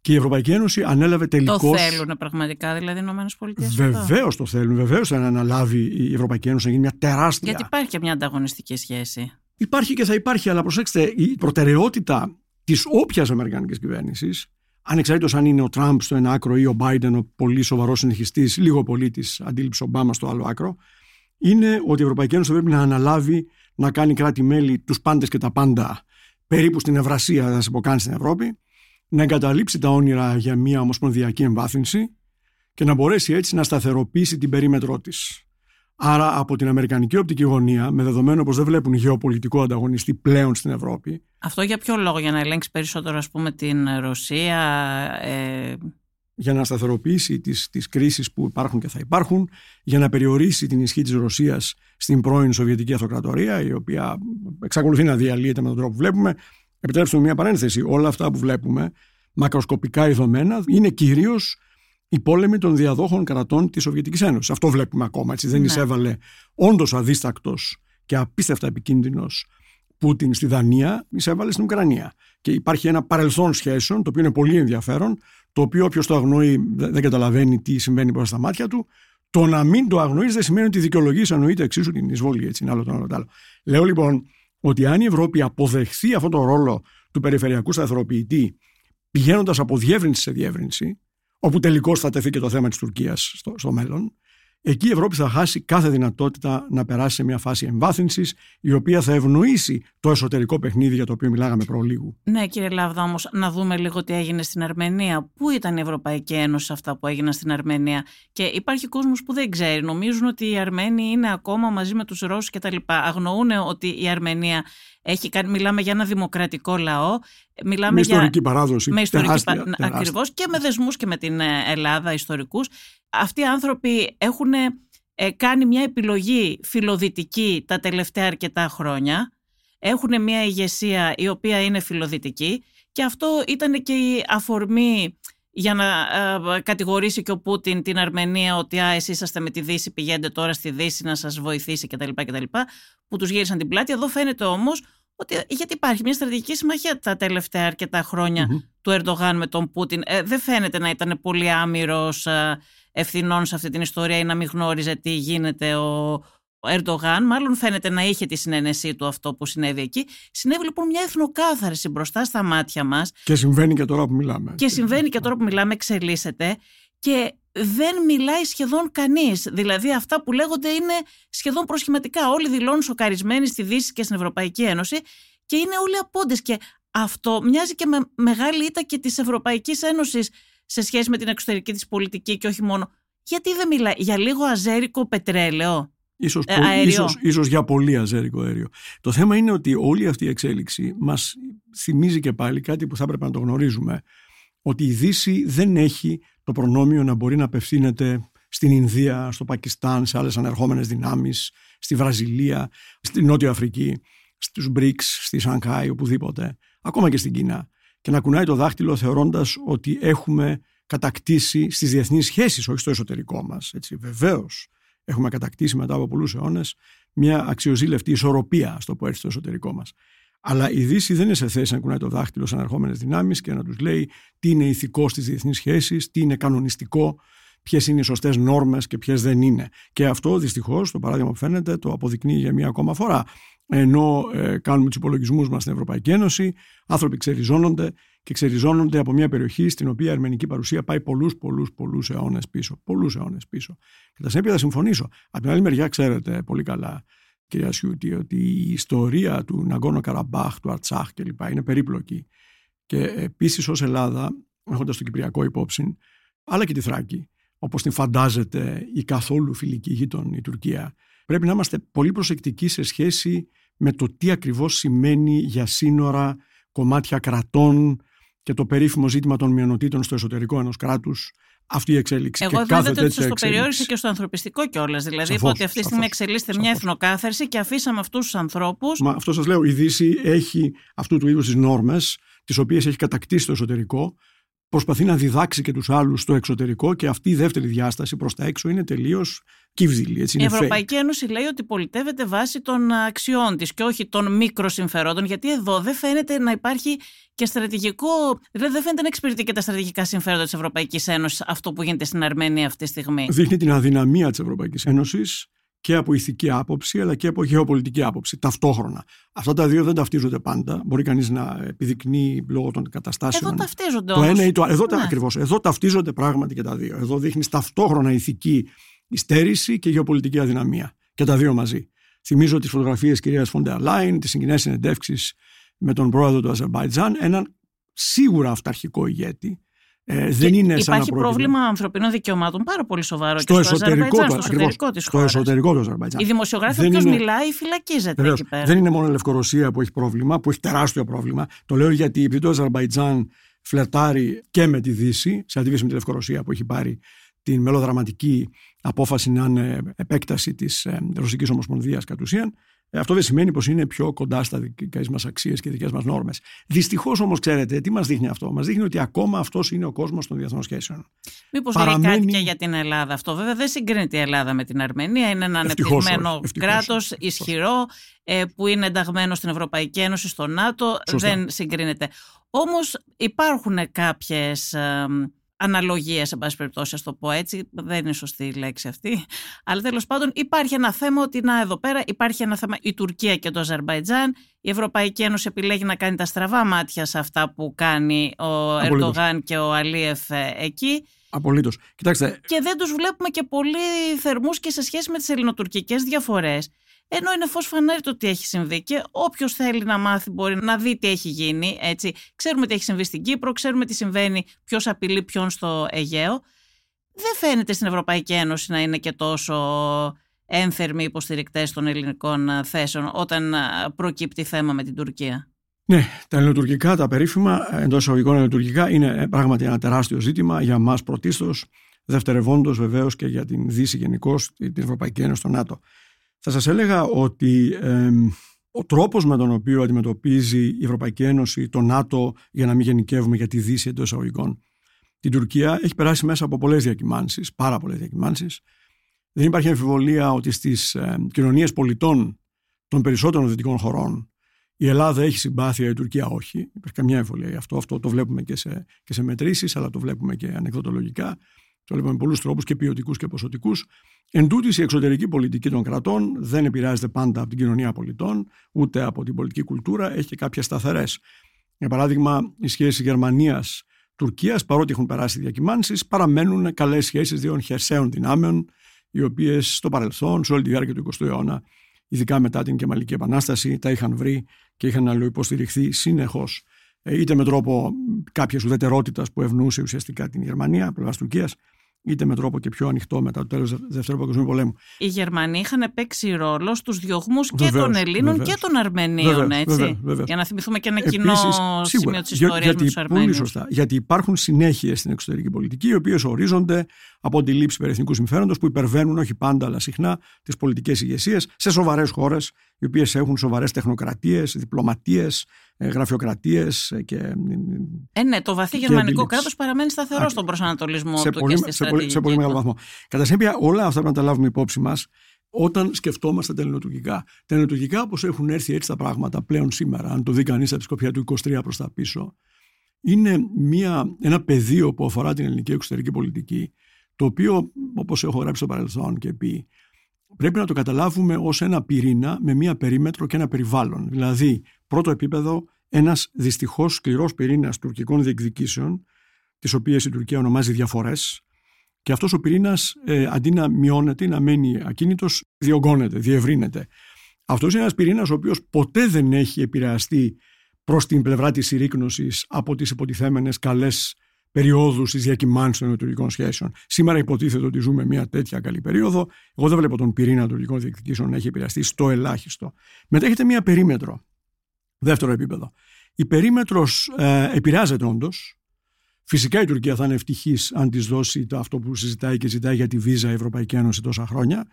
Και η Ευρωπαϊκή Ένωση ανέλαβε τελικώ.
Το θέλουν πραγματικά, δηλαδή οι ΗΠΑ.
Βεβαίως το θέλουν. Βεβαίως θα αναλάβει η Ευρωπαϊκή Ένωση να γίνει μια τεράστια.
Γιατί υπάρχει και μια ανταγωνιστική σχέση.
Υπάρχει και θα υπάρχει, αλλά προσέξτε, η προτεραιότητα της όποιας Αμερικανικής κυβέρνησης, ανεξαρτήτω αν είναι ο Τραμπ στο ένα άκρο ή ο Biden, ο πολύ σοβαρός συνεχιστής, λίγο πολύ τη αντίληψη Ομπάμα στο άλλο άκρο, είναι ότι η Ευρωπαϊκή Ένωση πρέπει να αναλάβει να κάνει κράτη-μέλη τους πάντες και τα πάντα περίπου στην Ευρασία, θα σε πω καν στην Ευρώπη, να εγκαταλείψει τα όνειρα για μια ομοσπονδιακή εμβάθυνση και να μπορέσει έτσι να σταθεροποιήσει την περίμετρό της. Άρα από την Αμερικανική οπτική γωνία, με δεδομένο πως δεν βλέπουν γεωπολιτικό ανταγωνιστή πλέον στην Ευρώπη.
Αυτό για ποιο λόγο, για να ελέγξεις περισσότερο ας πούμε την Ρωσία. Ε...
Για να σταθεροποιήσει τις, τις κρίσεις που υπάρχουν και θα υπάρχουν, για να περιορίσει την ισχύ της Ρωσίας στην πρώην Σοβιετική Αυτοκρατορία, η οποία εξακολουθεί να διαλύεται με τον τρόπο που βλέπουμε. Επιτρέψτε μου μια παρένθεση. Όλα αυτά που βλέπουμε, μακροσκοπικά ειδωμένα, είναι κυρίως οι πόλεμοι των διαδόχων κρατών της Σοβιετικής Ένωσης. Αυτό βλέπουμε ακόμα. Έτσι. Δεν ναι. εισέβαλε όντως αδίστακτος και απίστευτα επικίνδυνος Πούτιν στη Δανία, εισέβαλε στην Ουκρανία. Και υπάρχει ένα παρελθόν σχέσεων, το οποίο είναι πολύ ενδιαφέρον, το οποίο όποιος το αγνοεί δεν καταλαβαίνει τι συμβαίνει μπροστά στα μάτια του. Το να μην το αγνοείς δεν σημαίνει ότι δικαιολογείς εννοείται εξίσου την εισβολή. Έτσι, είναι άλλο το άλλο, το άλλο. Λέω λοιπόν ότι αν η Ευρώπη αποδεχθεί αυτό το ρόλο του περιφερειακού σταθεροποιητή, πηγαίνοντας από διεύρυνση σε διεύρυνση, όπου τελικώς θα τεθεί και το θέμα της Τουρκίας στο, στο μέλλον, εκεί η Ευρώπη θα χάσει κάθε δυνατότητα να περάσει σε μια φάση εμβάθυνσης, η οποία θα ευνοήσει το εσωτερικό παιχνίδι για το οποίο μιλάγαμε προλίγου.
Ναι, κύριε Λάβδα, όμως, να δούμε λίγο τι έγινε στην Αρμενία. Πού ήταν η Ευρωπαϊκή Ένωση σε αυτά που έγιναν στην Αρμενία; Και υπάρχει κόσμος που δεν ξέρει. Νομίζουν ότι οι Αρμένοι είναι ακόμα μαζί με τους Ρώσους κτλ. Αγνοούν ότι η Αρμενία έχει κάνει, μιλάμε για ένα δημοκρατικό λαό. Μιλάμε
με ιστορική για, παράδοση.
Με ιστορική Ακριβώς και με δεσμούς και με την ε, Ελλάδα ιστορικούς. Αυτοί οι άνθρωποι έχουν ε, κάνει μια επιλογή φιλοδυτική τα τελευταία αρκετά χρόνια. Έχουν μια ηγεσία η οποία είναι φιλοδυτική και αυτό ήταν και η αφορμή για να ε, κατηγορήσει και ο Πούτιν την Αρμενία ότι α, εσείς είσαστε με τη Δύση, πηγαίνετε τώρα στη Δύση να σας βοηθήσει κτλ. κτλ που τους γύρισαν την πλάτη. Εδώ φαίνεται όμως ότι γιατί υπάρχει μια στρατηγική συμμαχία τα τελευταία αρκετά του Ερντογάν με τον Πούτιν. Ε, δεν φαίνεται να ήταν πολύ άμυρος ε, ευθυνών σε αυτή την ιστορία ή να μην γνώριζε τι γίνεται ο, ο Ερντογάν. Μάλλον φαίνεται να είχε τη συνένεσή του αυτό που συνέβη εκεί. Συνέβη λοιπόν μια εθνοκάθαρση μπροστά στα μάτια μας.
Και συμβαίνει και τώρα που μιλάμε.
Και συμβαίνει και τώρα που μιλάμε, εξελίσσεται. Και δεν μιλάει σχεδόν κανείς. Δηλαδή, αυτά που λέγονται είναι σχεδόν προσχηματικά. Όλοι δηλώνουν σοκαρισμένοι στη Δύση και στην Ευρωπαϊκή Ένωση και είναι όλοι απόντες. Και αυτό μοιάζει και με μεγάλη ήττα και της Ευρωπαϊκής Ένωσης σε σχέση με την εξωτερική της πολιτική και όχι μόνο. Γιατί δεν μιλάει; Για λίγο αζέρικο πετρέλαιο.
Ίσως, ε, ίσως, ίσως για πολύ αζέρικο αέριο. Το θέμα είναι ότι όλη αυτή η εξέλιξη μας θυμίζει και πάλι κάτι που θα έπρεπε να το γνωρίζουμε. Ότι η Δύση δεν έχει το προνόμιο να μπορεί να απευθύνεται στην Ινδία, στο Πακιστάν, σε άλλες ανερχόμενες δυνάμεις, στη Βραζιλία, στη Νότια Αφρική, στους BRICS, στη Σανκάη, οπουδήποτε, ακόμα και στην Κίνα και να κουνάει το δάχτυλο θεωρώντας ότι έχουμε κατακτήσει στις διεθνείς σχέσεις, όχι στο εσωτερικό μας. Έτσι, βεβαίως έχουμε κατακτήσει μετά από πολλούς αιώνες μια αξιοζήλευτη ισορροπία, στο πω έτσι, στο εσωτερικό μας. Αλλά η Δύση δεν είναι σε θέση να κουνάει το δάχτυλο σε ανερχόμενες δυνάμεις και να τους λέει τι είναι ηθικό στις διεθνείς σχέσεις, τι είναι κανονιστικό, ποιες είναι οι σωστές νόρμες και ποιες δεν είναι. Και αυτό δυστυχώς, το παράδειγμα που φαίνεται, το αποδεικνύει για μία ακόμα φορά. Ενώ ε, κάνουμε τους υπολογισμούς μας στην Ευρωπαϊκή Ένωση, άνθρωποι ξεριζώνονται και ξεριζώνονται από μια περιοχή στην οποία η αρμενική παρουσία πάει πολλούς, πολλούς, πολλούς αιώνες πίσω. Πολλούς αιώνες πίσω. Και τα συνέπεια θα συμφωνήσω. Από την άλλη μεριά, ξέρετε πολύ καλά κυρία Σιούτη, ότι η ιστορία του Ναγκόνο Καραμπάχ, του Αρτσάχ κλπ. είναι περίπλοκη. Και επίσης ως Ελλάδα, έχοντας το Κυπριακό υπόψη, αλλά και τη Θράκη, όπως την φαντάζεται η καθόλου φιλική γείτον η Τουρκία, πρέπει να είμαστε πολύ προσεκτικοί σε σχέση με το τι ακριβώς σημαίνει για σύνορα, κομμάτια κρατών και το περίφημο ζήτημα των μειονοτήτων στο εσωτερικό ενός κράτους αυτή η εξέλιξη.
Εγώ και κάθε ότι το περιόρισε και στο ανθρωπιστικό κιόλας. Δηλαδή, είπα ότι αυτή τη στιγμή εξελίσσεται μια εθνοκάθαρση και αφήσαμε αυτούς τους ανθρώπους.
Μα αυτό σας λέω. Η Δύση έχει αυτού του είδους τις νόρμες, τις οποίες έχει κατακτήσει στο εσωτερικό, προσπαθεί να διδάξει και τους άλλους στο εξωτερικό και αυτή η δεύτερη διάσταση προς τα έξω είναι τελείως κύβδηλη. Έτσι,
η Ευρωπαϊκή Ένωση λέει ότι πολιτεύεται βάσει των αξιών της και όχι των μικροσυμφερόντων, γιατί εδώ δεν φαίνεται να υπάρχει και στρατηγικό. Δηλαδή δεν φαίνεται να εξυπηρετεί και τα στρατηγικά συμφέροντα της Ευρωπαϊκής Ένωσης αυτό που γίνεται στην Αρμενία αυτή τη στιγμή.
Δείχνει την αδυναμία της Ευρωπαϊκής Ένωσης και από ηθική άποψη αλλά και από γεωπολιτική άποψη ταυτόχρονα. Αυτά τα δύο δεν ταυτίζονται πάντα. Μπορεί κανείς να επιδεικνύει λόγω των καταστάσεων.
Εδώ ταυτίζονται
το ένα ή το άλλο. Εδώ, ναι. ακριβώς, εδώ ταυτίζονται πράγματι και τα δύο. Εδώ δείχνεις ταυτόχρονα ηθική υστέρηση και γεωπολιτική αδυναμία. Και τα δύο μαζί. Θυμίζω τις φωτογραφίες κυρίας Φόντερ Λάιν, τις συγκινές συνεντεύξεις με τον πρόεδρο του Αζερμπαϊτζάν, έναν σίγουρα αυταρχικό ηγέτη, Ε, δεν είναι
Υπάρχει
σαν να πρόκειται-
πρόβλημα ανθρωπίνων δικαιωμάτων πάρα πολύ σοβαρό
στο
και στο
εσωτερικό,
Αζερβαϊτζάν,
του,
στο
ακριβώς,
εσωτερικό της
στο
χώρας.
εσωτερικό του Αζερβαϊτζάν.
Η δημοσιογράφη,
Δεν
όποιος
είναι-
μιλάει, φυλακίζεται
Βεβαίως.
εκεί πέρα.
Δεν είναι μόνο η Λευκορωσία που έχει πρόβλημα, που έχει τεράστιο πρόβλημα. Το λέω γιατί επειδή το Αζερβαϊτζάν φλερτάρει και με τη Δύση, σε αντίθεση με τη Λευκορωσία που έχει πάρει την μελοδραματική απόφαση να είναι επέκταση της Ρωσικής Ομοσπονδίας κατ' ουσίαν. Ε, Αυτό δεν σημαίνει πως είναι πιο κοντά στα δικές μας αξίες και δικές μας νόρμες. Δυστυχώς όμως, ξέρετε, τι μας δείχνει αυτό; Μας δείχνει ότι ακόμα αυτός είναι ο κόσμος των διεθνών σχέσεων.
Μήπως λέει
παραμένει-
κάτι και για την Ελλάδα αυτό; Βέβαια δεν συγκρίνεται η Ελλάδα με την Αρμενία. Είναι ένα
Ευτυχώς
ανεπτυγμένο
όχι, ευτυχώς
κράτος,
όχι, ευτυχώς.
ισχυρό, ε, που είναι ενταγμένο στην Ευρωπαϊκή Ένωση, στο ΝΑΤΟ.
Σωστά.
Δεν συγκρίνεται. Όμως υπάρχουν κάποιες ε, αναλογίες, εν πάση περιπτώσει, ας το πω έτσι. Δεν είναι σωστή η λέξη αυτή. Αλλά τέλος πάντων υπάρχει ένα θέμα ότι να εδώ πέρα υπάρχει ένα θέμα η Τουρκία και το Αζερβαϊτζάν. Η Ευρωπαϊκή Ένωση επιλέγει να κάνει τα στραβά μάτια σε αυτά που κάνει ο
Απολύτως.
Ερντογάν και ο Αλίεφ ε, εκεί
Απολύτως. Κοιτάξτε,
και δεν τους βλέπουμε και πολύ θερμούς και σε σχέση με τις ελληνοτουρκικές διαφορές. Ενώ είναι φως φανέρι το τι έχει συμβεί και όποιος θέλει να μάθει μπορεί να δει τι έχει γίνει. Έτσι. Ξέρουμε τι έχει συμβεί στην Κύπρο, ξέρουμε τι συμβαίνει, ποιος απειλεί ποιον στο Αιγαίο. Δεν φαίνεται στην Ευρωπαϊκή Ένωση να είναι και τόσο ένθερμοι υποστηρικτές των ελληνικών ε, θέσεων όταν ε, προκύπτει θέμα με την Τουρκία.
Ναι, τα ελληνοτουρκικά, τα περίφημα, εντός εισαγωγικών ελληνοτουρκικά, είναι ε, πράγματι ένα τεράστιο ζήτημα για μας πρωτίστως, δευτερευόντως βεβαίως και για την Δύση γενικώς, την Ευρωπαϊκή Ένωση, το ΝΑΤΟ. Θα σας έλεγα ότι ε, ο τρόπος με τον οποίο αντιμετωπίζει η Ευρωπαϊκή Ένωση, το ΝΑΤΟ, για να μην γενικεύουμε για τη Δύση εντός εισαγωγικών, την Τουρκία έχει περάσει μέσα από πολλές διακυμάνσεις, πάρα πολλές διακυμάνσεις. Δεν υπάρχει αμφιβολία ότι στις ε, κοινωνίες πολιτών των περισσότερων δυτικών χωρών η Ελλάδα έχει συμπάθεια, η Τουρκία όχι. Υπάρχει καμιά εμβολία γι' αυτό. Αυτό το βλέπουμε και σε, και σε μετρήσεις, αλλά το βλέπουμε και ανεκδοτολογικά. Το βλέπουμε με πολλούς τρόπους και ποιοτικούς και ποσοτικούς. Εν τούτης, η εξωτερική πολιτική των κρατών δεν επηρεάζεται πάντα από την κοινωνία πολιτών, ούτε από την πολιτική κουλτούρα, έχει και κάποιες σταθερές. Για παράδειγμα, οι σχέσεις Γερμανία-Τουρκία, παρότι έχουν περάσει διακυμάνσεις, παραμένουν καλές σχέσεις δύο χερσαίων δυνάμεων, οι οποίες στο παρελθόν, σε όλη τη διάρκεια του 20ου αιώνα, ειδικά μετά την Κεμαλική Επανάσταση, τα είχαν βρει και είχαν αλληλοϊποστηριχθεί συνεχώς. Είτε με τρόπο κάποιας ουδετερότητας που ευνοούσε ουσιαστικά την Γερμανία, πλευράς Τουρκίας, είτε με τρόπο και πιο ανοιχτό μετά το τέλος του Δεύτερου Παγκοσμίου Πολέμου.
Οι Γερμανοί είχαν παίξει ρόλο στους διωγμούς και
Βεβαίως,
των Ελλήνων
βεβαίως.
και των Αρμενίων,
Βεβαίως,
έτσι.
βεβαίως, βεβαίως.
Για να θυμηθούμε και ένα κοινό
Επίσης,
σημείο
σίγουρα,
της
για-
ιστορίας με
γιατί,
τους
Πολύ
Αρμένιους.
σωστά. Γιατί υπάρχουν συνέχειες στην εξωτερική πολιτική, οι οποίες ορίζονται από τη λήψη περιεθνικού συμφέροντος που υπερβαίνουν όχι πάντα αλλά συχνά τις πολιτικές ηγεσίες σε σοβαρές χώρες, οι οποίες έχουν σοβαρές τεχνοκρατίες, διπλωματίες, γραφειοκρατίες και.
Ε, ναι, το βαθύ
και
γερμανικό
αντίληψη.
κράτος παραμένει σταθερό στον προσανατολισμό
σε
του
πολύ,
και στη
σε, πολύ, σε πολύ
στρατηγική
μεγάλο
του.
βαθμό. Κατά συνέπεια, όλα αυτά πρέπει να τα λάβουμε υπόψη μας όταν σκεφτόμαστε τα ελληνοτουρκικά. Τα ελληνοτουρκικά, όπως έχουν έρθει έτσι τα πράγματα πλέον σήμερα, αν το δει κανείς από τη σκοπιά του 23 προς τα πίσω, είναι μια, ένα πεδίο που αφορά την ελληνική εξωτερική πολιτική, το οποίο, όπως έχω γράψει στο παρελθόν και πει, πρέπει να το καταλάβουμε ως ένα πυρήνα με μία περίμετρο και ένα περιβάλλον. Δηλαδή, πρώτο επίπεδο, ένας δυστυχώς σκληρός πυρήνας τουρκικών διεκδικήσεων, τις οποίες η Τουρκία ονομάζει διαφορές, και αυτός ο πυρήνας, ε, αντί να μειώνεται ή να μένει ακίνητος, διωγγώνεται, διευρύνεται. Αυτός είναι ένας πυρήνας ο οποίος ποτέ δεν έχει επηρεαστεί προς την πλευρά της συρρήκνωσης από τις υποτιθέμενες καλές περιόδους της διακυμάνσης των τουρκικών σχέσεων. Σήμερα υποτίθεται ότι ζούμε μια τέτοια καλή περίοδο. Εγώ δεν βλέπω τον πυρήνα των τουρκικών διεκδικήσεων να έχει επηρεαστεί στο ελάχιστο. Μετά έχετε μια περίμετρο. Δεύτερο επίπεδο. Η περίμετρος ε, επηρεάζεται όντως. Φυσικά η Τουρκία θα είναι ευτυχής αν της δώσει το αυτό που συζητάει και ζητάει για τη Βίζα η Ευρωπαϊκή Ένωση τόσα χρόνια.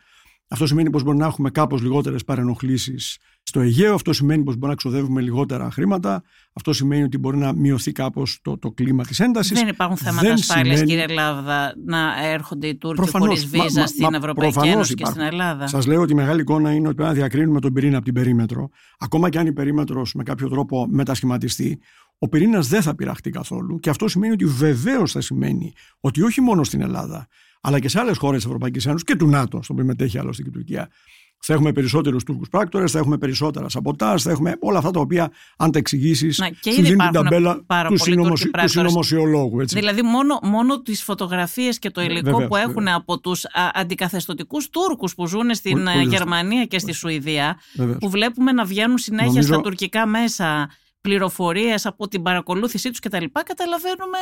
Αυτό σημαίνει πως μπορεί να έχουμε κάπως λιγότερες παρενοχλήσεις στο Αιγαίο. Αυτό σημαίνει πως μπορεί να ξοδεύουμε λιγότερα χρήματα. Αυτό σημαίνει ότι μπορεί να μειωθεί κάπως το, το κλίμα της έντασης.
Δεν υπάρχουν θέματα ασφάλειας, κύριε Λάβδα, να έρχονται οι Τούρκοι χωρίς βίζα
μα,
στην
μα,
Ευρωπαϊκή Ένωση και στην Ελλάδα.
Σας λέω ότι η μεγάλη εικόνα είναι ότι πρέπει να διακρίνουμε τον πυρήνα από την περίμετρο. Ακόμα και αν η περίμετρος με κάποιο τρόπο μετασχηματιστεί, ο πυρήνας δεν θα πειραχτεί καθόλου. Και αυτό σημαίνει ότι βεβαίως θα σημαίνει ότι όχι μόνο στην Ελλάδα, αλλά και σε άλλες χώρες της Ευρωπαϊκής Ένωσης και του ΝΑΤΟ, στο οποίο μετέχει άλλωστε και η Τουρκία, θα έχουμε περισσότερους Τούρκους πράκτορες, θα έχουμε περισσότερα σαμποτάζ, θα έχουμε όλα αυτά τα οποία, αν τα εξηγήσεις,
Να, και
σου
ήδη
δίνουν την
υπάρχουν
ταμπέλα
πάρα
του,
πολλοί
συνωμοσι...
Τούρκοι
του
πράκτορες.
συνωμοσιολόγου. Έτσι.
Δηλαδή μόνο, μόνο τις φωτογραφίες και το υλικό
Βεβαίως,
που έχουν
βεβαίως.
από τους α, αντικαθεστωτικούς Τούρκους που ζουν στην
Πολύ-
ε,
πολύ σωστά.
Γερμανία και στη Σουηδία
Βεβαίως.
που βλέπουμε να βγαίνουν συνέχεια
Νομίζω-
στα τουρκικά μέσα πληροφορίες από την παρακολούθησή τους κτλ. Καταλαβαίνουμε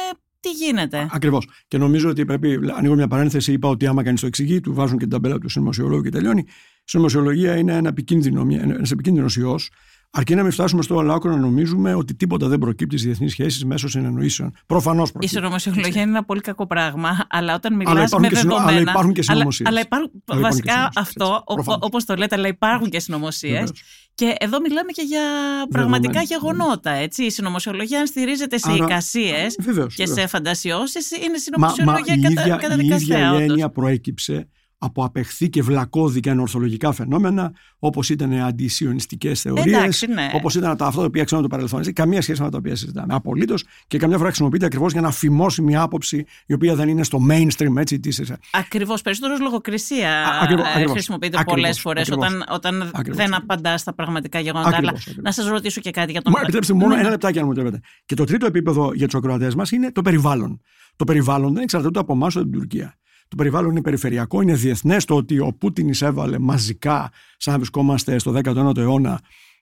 τι γίνεται;
Ακριβώς. Και νομίζω ότι πρέπει. Ανοίγω μια παρένθεση. Είπα ότι άμα κανείς το εξηγεί, του βάζουν και την ταμπέλα του συνωμοσιολόγου και τελειώνει. Η συνωμοσιολογία είναι ένα επικίνδυνο, ένας επικίνδυνος ιός Αρκεί να μην φτάσουμε στο άλλο να νομίζουμε ότι τίποτα δεν προκύπτει στις διεθνείς σχέσεις μέσω συνεννοήσεων. Προφανώς προκύπτει.
Η συνωμοσιολογία είναι ένα πολύ κακό πράγμα, αλλά όταν μιλάς με δεδομένα.
Αλλά υπάρχουν και συνωμοσίες.
Αλλά, αλλά, υπάρχουν, βασικά αυτό, όπως το λέτε, αλλά υπάρχουν και συνωμοσίες. Και εδώ μιλάμε και για πραγματικά γεγονότα. Έτσι. Η συνωμοσιολογία, αν στηρίζεται σε εικασίες και σε φαντασιώσεις, είναι συνωμοσιολογία κατά,
Η ίδια η έννοια προέκυψε από απεχθή και βλακώδη ανορθολογικά φαινόμενα, όπως ήταν αντισιωνιστικές θεωρίες,
ναι.
όπως ήταν τα, αυτά τα οποία ξέρουμε το παρελθόν. Καμία σχέση με τα οποία συζητάμε. Απολύτως και καμιά φορά χρησιμοποιείται ακριβώς για να φημώσει μια άποψη η οποία δεν είναι στο mainstream έτσι τη.
Ακριβώς. Περισσότερο λογοκρισία ακριβώς, χρησιμοποιείται πολλές φορές όταν, όταν δεν απαντά στα πραγματικά γεγονότα. Αλλά να σας ρωτήσω και κάτι για τον.
Επιτρέψτε μόνο ναι. ένα λεπτάκι, αν μου επιτρέπετε. Και το τρίτο επίπεδο για τους ακροατές μας είναι το περιβάλλον. Το περιβάλλον δεν εξαρτάται από εμάς, από την Τουρκία. Το περιβάλλον είναι περιφερειακό, είναι διεθνές το ότι ο Πούτιν εισέβαλε μαζικά, σαν να βρισκόμαστε στο 19ο αιώνα,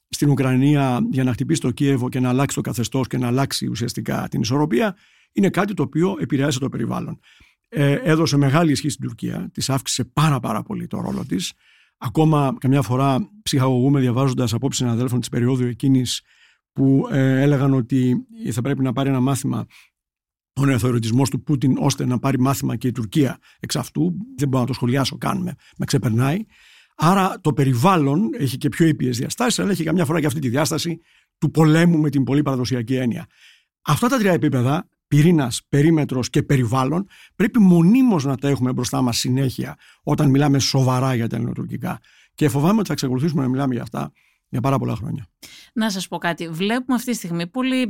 στην Ουκρανία για να χτυπήσει το Κίεβο και να αλλάξει το καθεστώς και να αλλάξει ουσιαστικά την ισορροπία, είναι κάτι το οποίο επηρεάζει το περιβάλλον. Ε, έδωσε μεγάλη ισχύ στην Τουρκία, της αύξησε πάρα, πάρα πολύ το ρόλο της. Ακόμα καμιά φορά ψυχαγωγούμε διαβάζοντας απόψεις συναδέλφων της περίοδου εκείνης που ε, έλεγαν ότι θα πρέπει να πάρει ένα μάθημα ο νεοθεωρητισμό του Πούτιν ώστε να πάρει μάθημα και η Τουρκία εξ αυτού. Δεν μπορώ να το σχολιάσω καν, με, με ξεπερνάει. Άρα το περιβάλλον έχει και πιο ήπιες διαστάσεις, αλλά έχει καμιά φορά και αυτή τη διάσταση του πολέμου με την πολύ παραδοσιακή έννοια. Αυτά τα τρία επίπεδα, πυρήνας, περίμετρος και περιβάλλον, πρέπει μονίμως να τα έχουμε μπροστά μας συνέχεια όταν μιλάμε σοβαρά για τα ελληνοτουρκικά. Και φοβάμαι ότι θα εξακολουθήσουμε να μιλάμε για αυτά για πάρα πολλά χρόνια.
Να σας πω κάτι. Βλέπουμε αυτή τη στιγμή, πολύ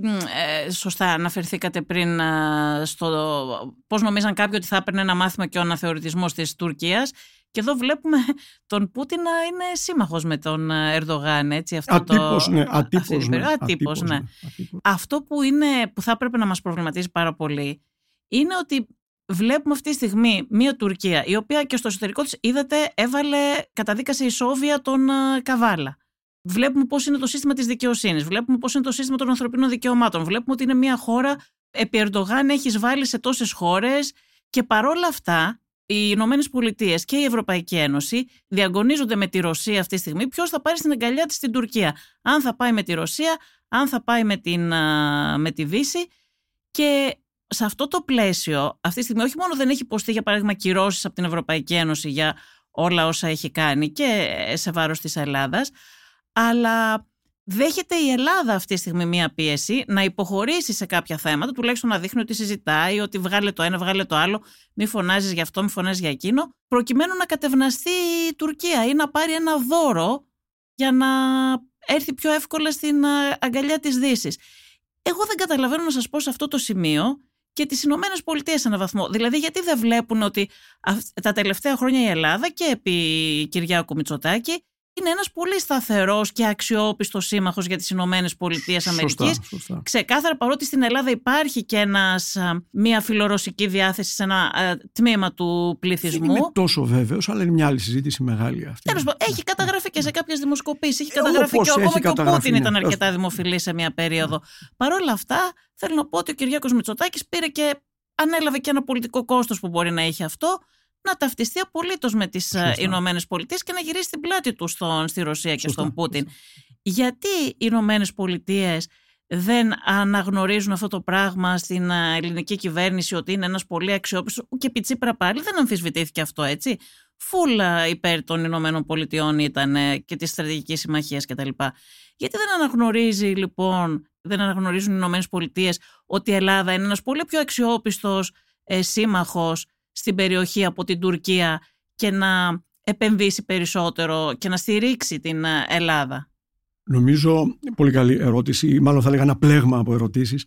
ε, σωστά αναφερθήκατε πριν ε, στο πώς νομίζαν κάποιοι ότι θα έπαιρνε ένα μάθημα και ο αναθεωρητισμός της Τουρκίας και εδώ βλέπουμε τον Πούτιν να είναι σύμμαχος με τον Ερδογάν. Έτσι, αυτό
ατύπως,
το,
ναι. Ατύπως, ναι.
Ατύπως, ναι. ναι. Αυτό που, είναι, που θα έπρεπε να μας προβληματίζει πάρα πολύ είναι ότι βλέπουμε αυτή τη στιγμή μια Τουρκία η οποία και στο εσωτερικό της είδατε έβαλε καταδίκασε ισόβια τον ε, Καβάλα. Βλέπουμε πώς είναι το σύστημα της δικαιοσύνης, βλέπουμε πώς είναι το σύστημα των ανθρωπίνων δικαιωμάτων. Βλέπουμε ότι είναι μια χώρα, επί Ερντογάν έχεις βάλει σε τόσες χώρες και παρόλα αυτά οι Ηνωμένες Πολιτείες και η Ευρωπαϊκή Ένωση διαγωνίζονται με τη Ρωσία αυτή τη στιγμή ποιος θα πάρει στην αγκαλιά της στην Τουρκία; Αν θα πάει με τη Ρωσία, αν θα πάει με, την, με τη Δύση. Και σε αυτό το πλαίσιο, αυτή τη στιγμή, όχι μόνο δεν έχει υποστεί για παράδειγμα κυρώσεις από την Ευρωπαϊκή Ένωση για όλα όσα έχει κάνει και σε βάρος της Ελλάδας, αλλά δέχεται η Ελλάδα αυτή τη στιγμή μία πίεση να υποχωρήσει σε κάποια θέματα, τουλάχιστον να δείχνει ότι συζητάει, ότι βγάλε το ένα, βγάλε το άλλο, μη φωνάζεις για αυτό, μη φωνάζεις για εκείνο, προκειμένου να κατευναστεί η Τουρκία ή να πάρει ένα δώρο για να έρθει πιο εύκολα στην αγκαλιά της δύσης. Εγώ δεν καταλαβαίνω να σας πω σε αυτό το σημείο και τις Ηνωμένες Πολιτείες σε έναν βαθμό. Δηλαδή γιατί δεν βλέπουν ότι τα τελευταία χρόνια η Ελλάδα και επί Κυριάκου Μητσοτάκη είναι ένας πολύ σταθερός και αξιόπιστος σύμμαχος για τις Ηνωμένες Πολιτείες Αμερικής. Ξεκάθαρα παρότι στην Ελλάδα υπάρχει και ένας, μια φιλορωσική διάθεση σε ένα τμήμα του πληθυσμού.
Δεν είμαι τόσο βέβαιος, αλλά είναι μια άλλη συζήτηση μεγάλη αυτή.
Τέλος, έχει καταγραφεί και σε κάποιες δημοσκοπήσεις, έχει καταγραφεί και ακόμα και ο Πούτιν ναι. ήταν αρκετά δημοφιλή σε μια περίοδο. Παρ' όλα αυτά, θέλω να πω ότι ο Κυριάκος Μητσοτάκης πήρε και ανέλαβε και ένα πολιτικό κόστος που μπορεί να έχει αυτό να ταυτιστεί απολύτως με τις ε, Ηνωμένες Πολιτείες και να γυρίσει την πλάτη του στον, στη Ρωσία και στον Πούτιν. Γιατί οι Ηνωμένες Πολιτείες δεν αναγνωρίζουν αυτό το πράγμα στην ε, ελληνική κυβέρνηση ότι είναι ένας πολύ αξιόπιστος και Πιτσίπρα πάλι δεν αμφισβητήθηκε αυτό έτσι φούλα υπέρ των Ηνωμένων Πολιτειών ήταν και της στρατηγικής συμμαχίας κτλ. Γιατί δεν αναγνωρίζει λοιπόν, δεν αναγνωρίζουν οι Ηνωμένες Πολιτείες ότι η Ελλάδα είναι ένας πολύ πιο αξιόπιστος ε, σύμμαχος στην περιοχή από την Τουρκία και να επενδύσει περισσότερο και να στηρίξει την ε, Ελλάδα;
Νομίζω, πολύ καλή ερώτηση, μάλλον θα έλεγα ένα πλέγμα από ερωτήσεις.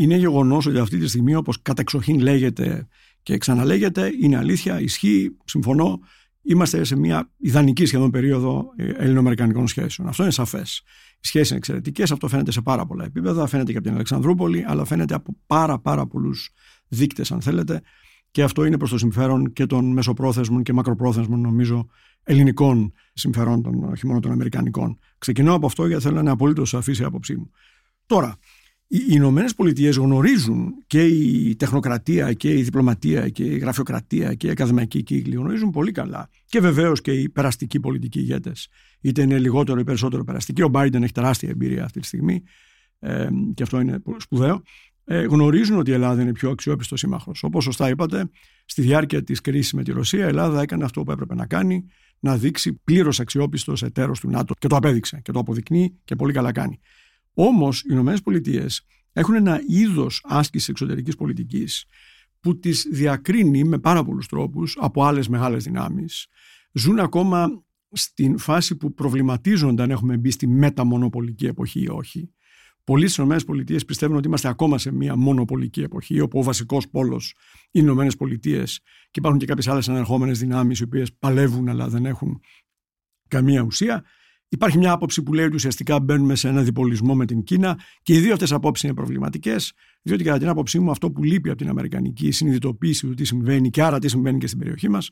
Είναι γεγονός ότι αυτή τη στιγμή, όπως κατεξοχήν λέγεται και ξαναλέγεται, είναι αλήθεια, ισχύει, συμφωνώ, είμαστε σε μια ιδανική σχεδόν περίοδο ε, ελληνοαμερικανικών σχέσεων. Αυτό είναι σαφές. Οι σχέσεις είναι εξαιρετικές, αυτό φαίνεται σε πάρα πολλά επίπεδα. Φαίνεται και από την Αλεξανδρούπολη, αλλά φαίνεται από πάρα, πάρα πολλούς δείκτες, αν θέλετε, και αυτό είναι προς το συμφέρον και των μεσοπρόθεσμων και μακροπρόθεσμων, νομίζω, ελληνικών συμφερόντων, όχι μόνο των Αμερικανικών. Ξεκινώ από αυτό γιατί θέλω να είναι απολύτως σαφής η άποψή μου. Τώρα, Οι Ηνωμένες Πολιτείες γνωρίζουν και η τεχνοκρατία και η διπλωματία και η γραφειοκρατία και η ακαδημαϊκή κύκλη γνωρίζουν πολύ καλά. Και βεβαίως και οι περαστικοί πολιτικοί ηγέτες. Είτε είναι λιγότερο ή περισσότερο περαστικοί. Ο Biden έχει τεράστια εμπειρία αυτή τη στιγμή ε, και αυτό είναι σπουδαίο. Ε, γνωρίζουν ότι η Ελλάδα είναι πιο αξιόπιστο σύμμαχος. Όπως σωστά είπατε, στη διάρκεια της κρίσης με τη Ρωσία, η Ελλάδα έκανε αυτό που έπρεπε να κάνει, να δείξει πλήρως αξιόπιστος εταίρος του ΝΑΤΟ. Και το απέδειξε και το αποδεικνύει και πολύ καλά κάνει. Όμως οι Ηνωμένες Πολιτείες έχουν ένα είδος άσκησης εξωτερικής πολιτικής που τις διακρίνει με πάρα πολλούς τρόπους από άλλες μεγάλες δυνάμεις. Ζουν ακόμα στην φάση που προβληματίζονται αν έχουμε μπει στη μεταμονοπολική εποχή ή όχι. Πολλοί στι ΗΠΑ πιστεύουν ότι είμαστε ακόμα σε μια μονοπολική εποχή, όπου ο βασικός πόλος είναι οι ΗΠΑ και υπάρχουν και κάποιες άλλες ανερχόμενες δυνάμεις οι οποίες παλεύουν αλλά δεν έχουν καμία ουσία. Υπάρχει μια άποψη που λέει ότι ουσιαστικά μπαίνουμε σε ένα διπολισμό με την Κίνα και οι δύο αυτές απόψεις είναι προβληματικές, διότι κατά την άποψή μου αυτό που λείπει από την Αμερικανική συνειδητοποίηση του τι συμβαίνει και άρα τι συμβαίνει και στην περιοχή μας,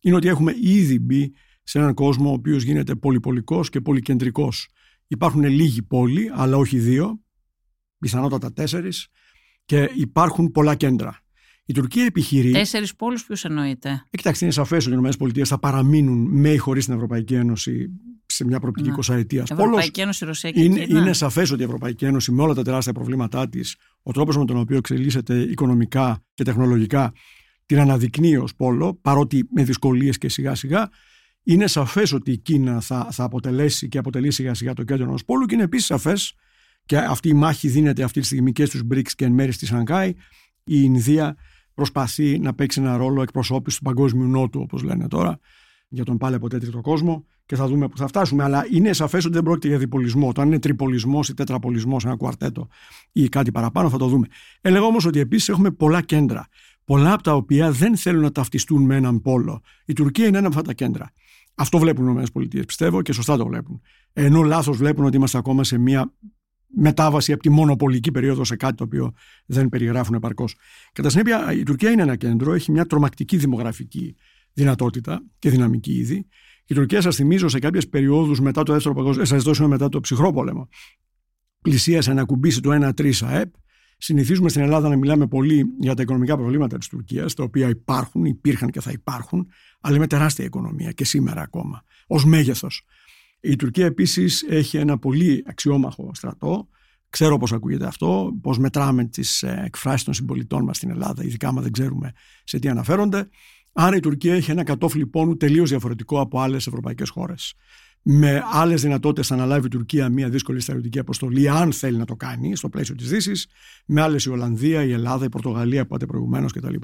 είναι ότι έχουμε ήδη μπει σε έναν κόσμο ο οποίος γίνεται πολυπολικός και πολυκεντρικός. Υπάρχουν λίγοι πόλοι, αλλά όχι δύο, πιθανότατα τέσσερις, και υπάρχουν πολλά κέντρα. Η Τουρκία επιχειρεί.
Τέσσερις πόλους, ποιου εννοείται;
Ε, κοιτάξτε, είναι σαφές ότι οι ΗΠΑ θα παραμείνουν με ή χωρίς την Ευρωπαϊκή Ένωση σε μια προοπτική 20 ετία.
Η Ευρωπαϊκή Ένωση, η Ρωσία και
είναι,
Κίνα.
είναι σαφές ότι η Ευρωπαϊκή Ένωση με όλα τα τεράστια προβλήματά της, ο τρόπος με τον οποίο εξελίσσεται οικονομικά και τεχνολογικά, την αναδεικνύει ως πόλο, παρότι με δυσκολίες και σιγά σιγά. Είναι σαφές ότι η Κίνα θα, θα αποτελέσει και αποτελεί σιγά σιγά το κέντρο ενός πόλου και είναι επίσης σαφές και αυτή η μάχη δίνεται αυτή τη στιγμή και στους BRICS και εν μέρει στη Σανγκάη. Η Ινδία προσπαθεί να παίξει ένα ρόλο εκπροσώπηση του παγκόσμιου νότου, όπως λένε τώρα, για τον πάλι από τέτοιο κόσμο και θα δούμε που θα φτάσουμε. Αλλά είναι σαφές ότι δεν πρόκειται για διπολισμό. Το αν είναι τριπολισμός ή τετραπολισμός, ένα κουαρτέτο ή κάτι παραπάνω, θα το δούμε. Έλεγα όμως ότι επίσης έχουμε πολλά κέντρα. Πολλά από τα οποία δεν θέλουν να ταυτιστούν με έναν πόλο. Η Τουρκία είναι ένα από αυτά τα κέντρα. Αυτό βλέπουν οι ΗΠΑ, πιστεύω, και σωστά το βλέπουν. Ενώ λάθος βλέπουν ότι είμαστε ακόμα σε μια μετάβαση από τη μονοπολική περίοδο σε κάτι το οποίο δεν περιγράφουν επαρκώς. Κατά συνέπεια, η Τουρκία είναι ένα κέντρο, έχει μια τρομακτική δημογραφική δυνατότητα και δυναμική ήδη. Η Τουρκία, σας θυμίζω, σε κάποιες περιόδους μετά το δεύτερο παγκόσμιο, ε, μετά το ψυχρό πόλεμο, πλησίασε να κουμπίσει το 1-3 ΑΕΠ. Συνηθίζουμε στην Ελλάδα να μιλάμε πολύ για τα οικονομικά προβλήματα της Τουρκίας, τα οποία υπάρχουν, υπήρχαν και θα υπάρχουν, αλλά με τεράστια οικονομία και σήμερα ακόμα, ως μέγεθος. Η Τουρκία επίσης έχει ένα πολύ αξιόμαχο στρατό. Ξέρω πώς ακούγεται αυτό, πώς μετράμε τις ε, εκφράσεις των συμπολιτών μας στην Ελλάδα, ειδικά άμα δεν ξέρουμε σε τι αναφέρονται. Άρα η Τουρκία έχει ένα κατόφλι πόνου τελείως διαφορετικό από άλλες ευρωπαϊκές χώρες. Με άλλες δυνατότητες θα αναλάβει η Τουρκία μια δύσκολη στρατιωτική αποστολή, αν θέλει να το κάνει στο πλαίσιο της Δύσης. Με άλλες η Ολλανδία, η Ελλάδα, η Πορτογαλία, που είπατε προηγουμένως κτλ.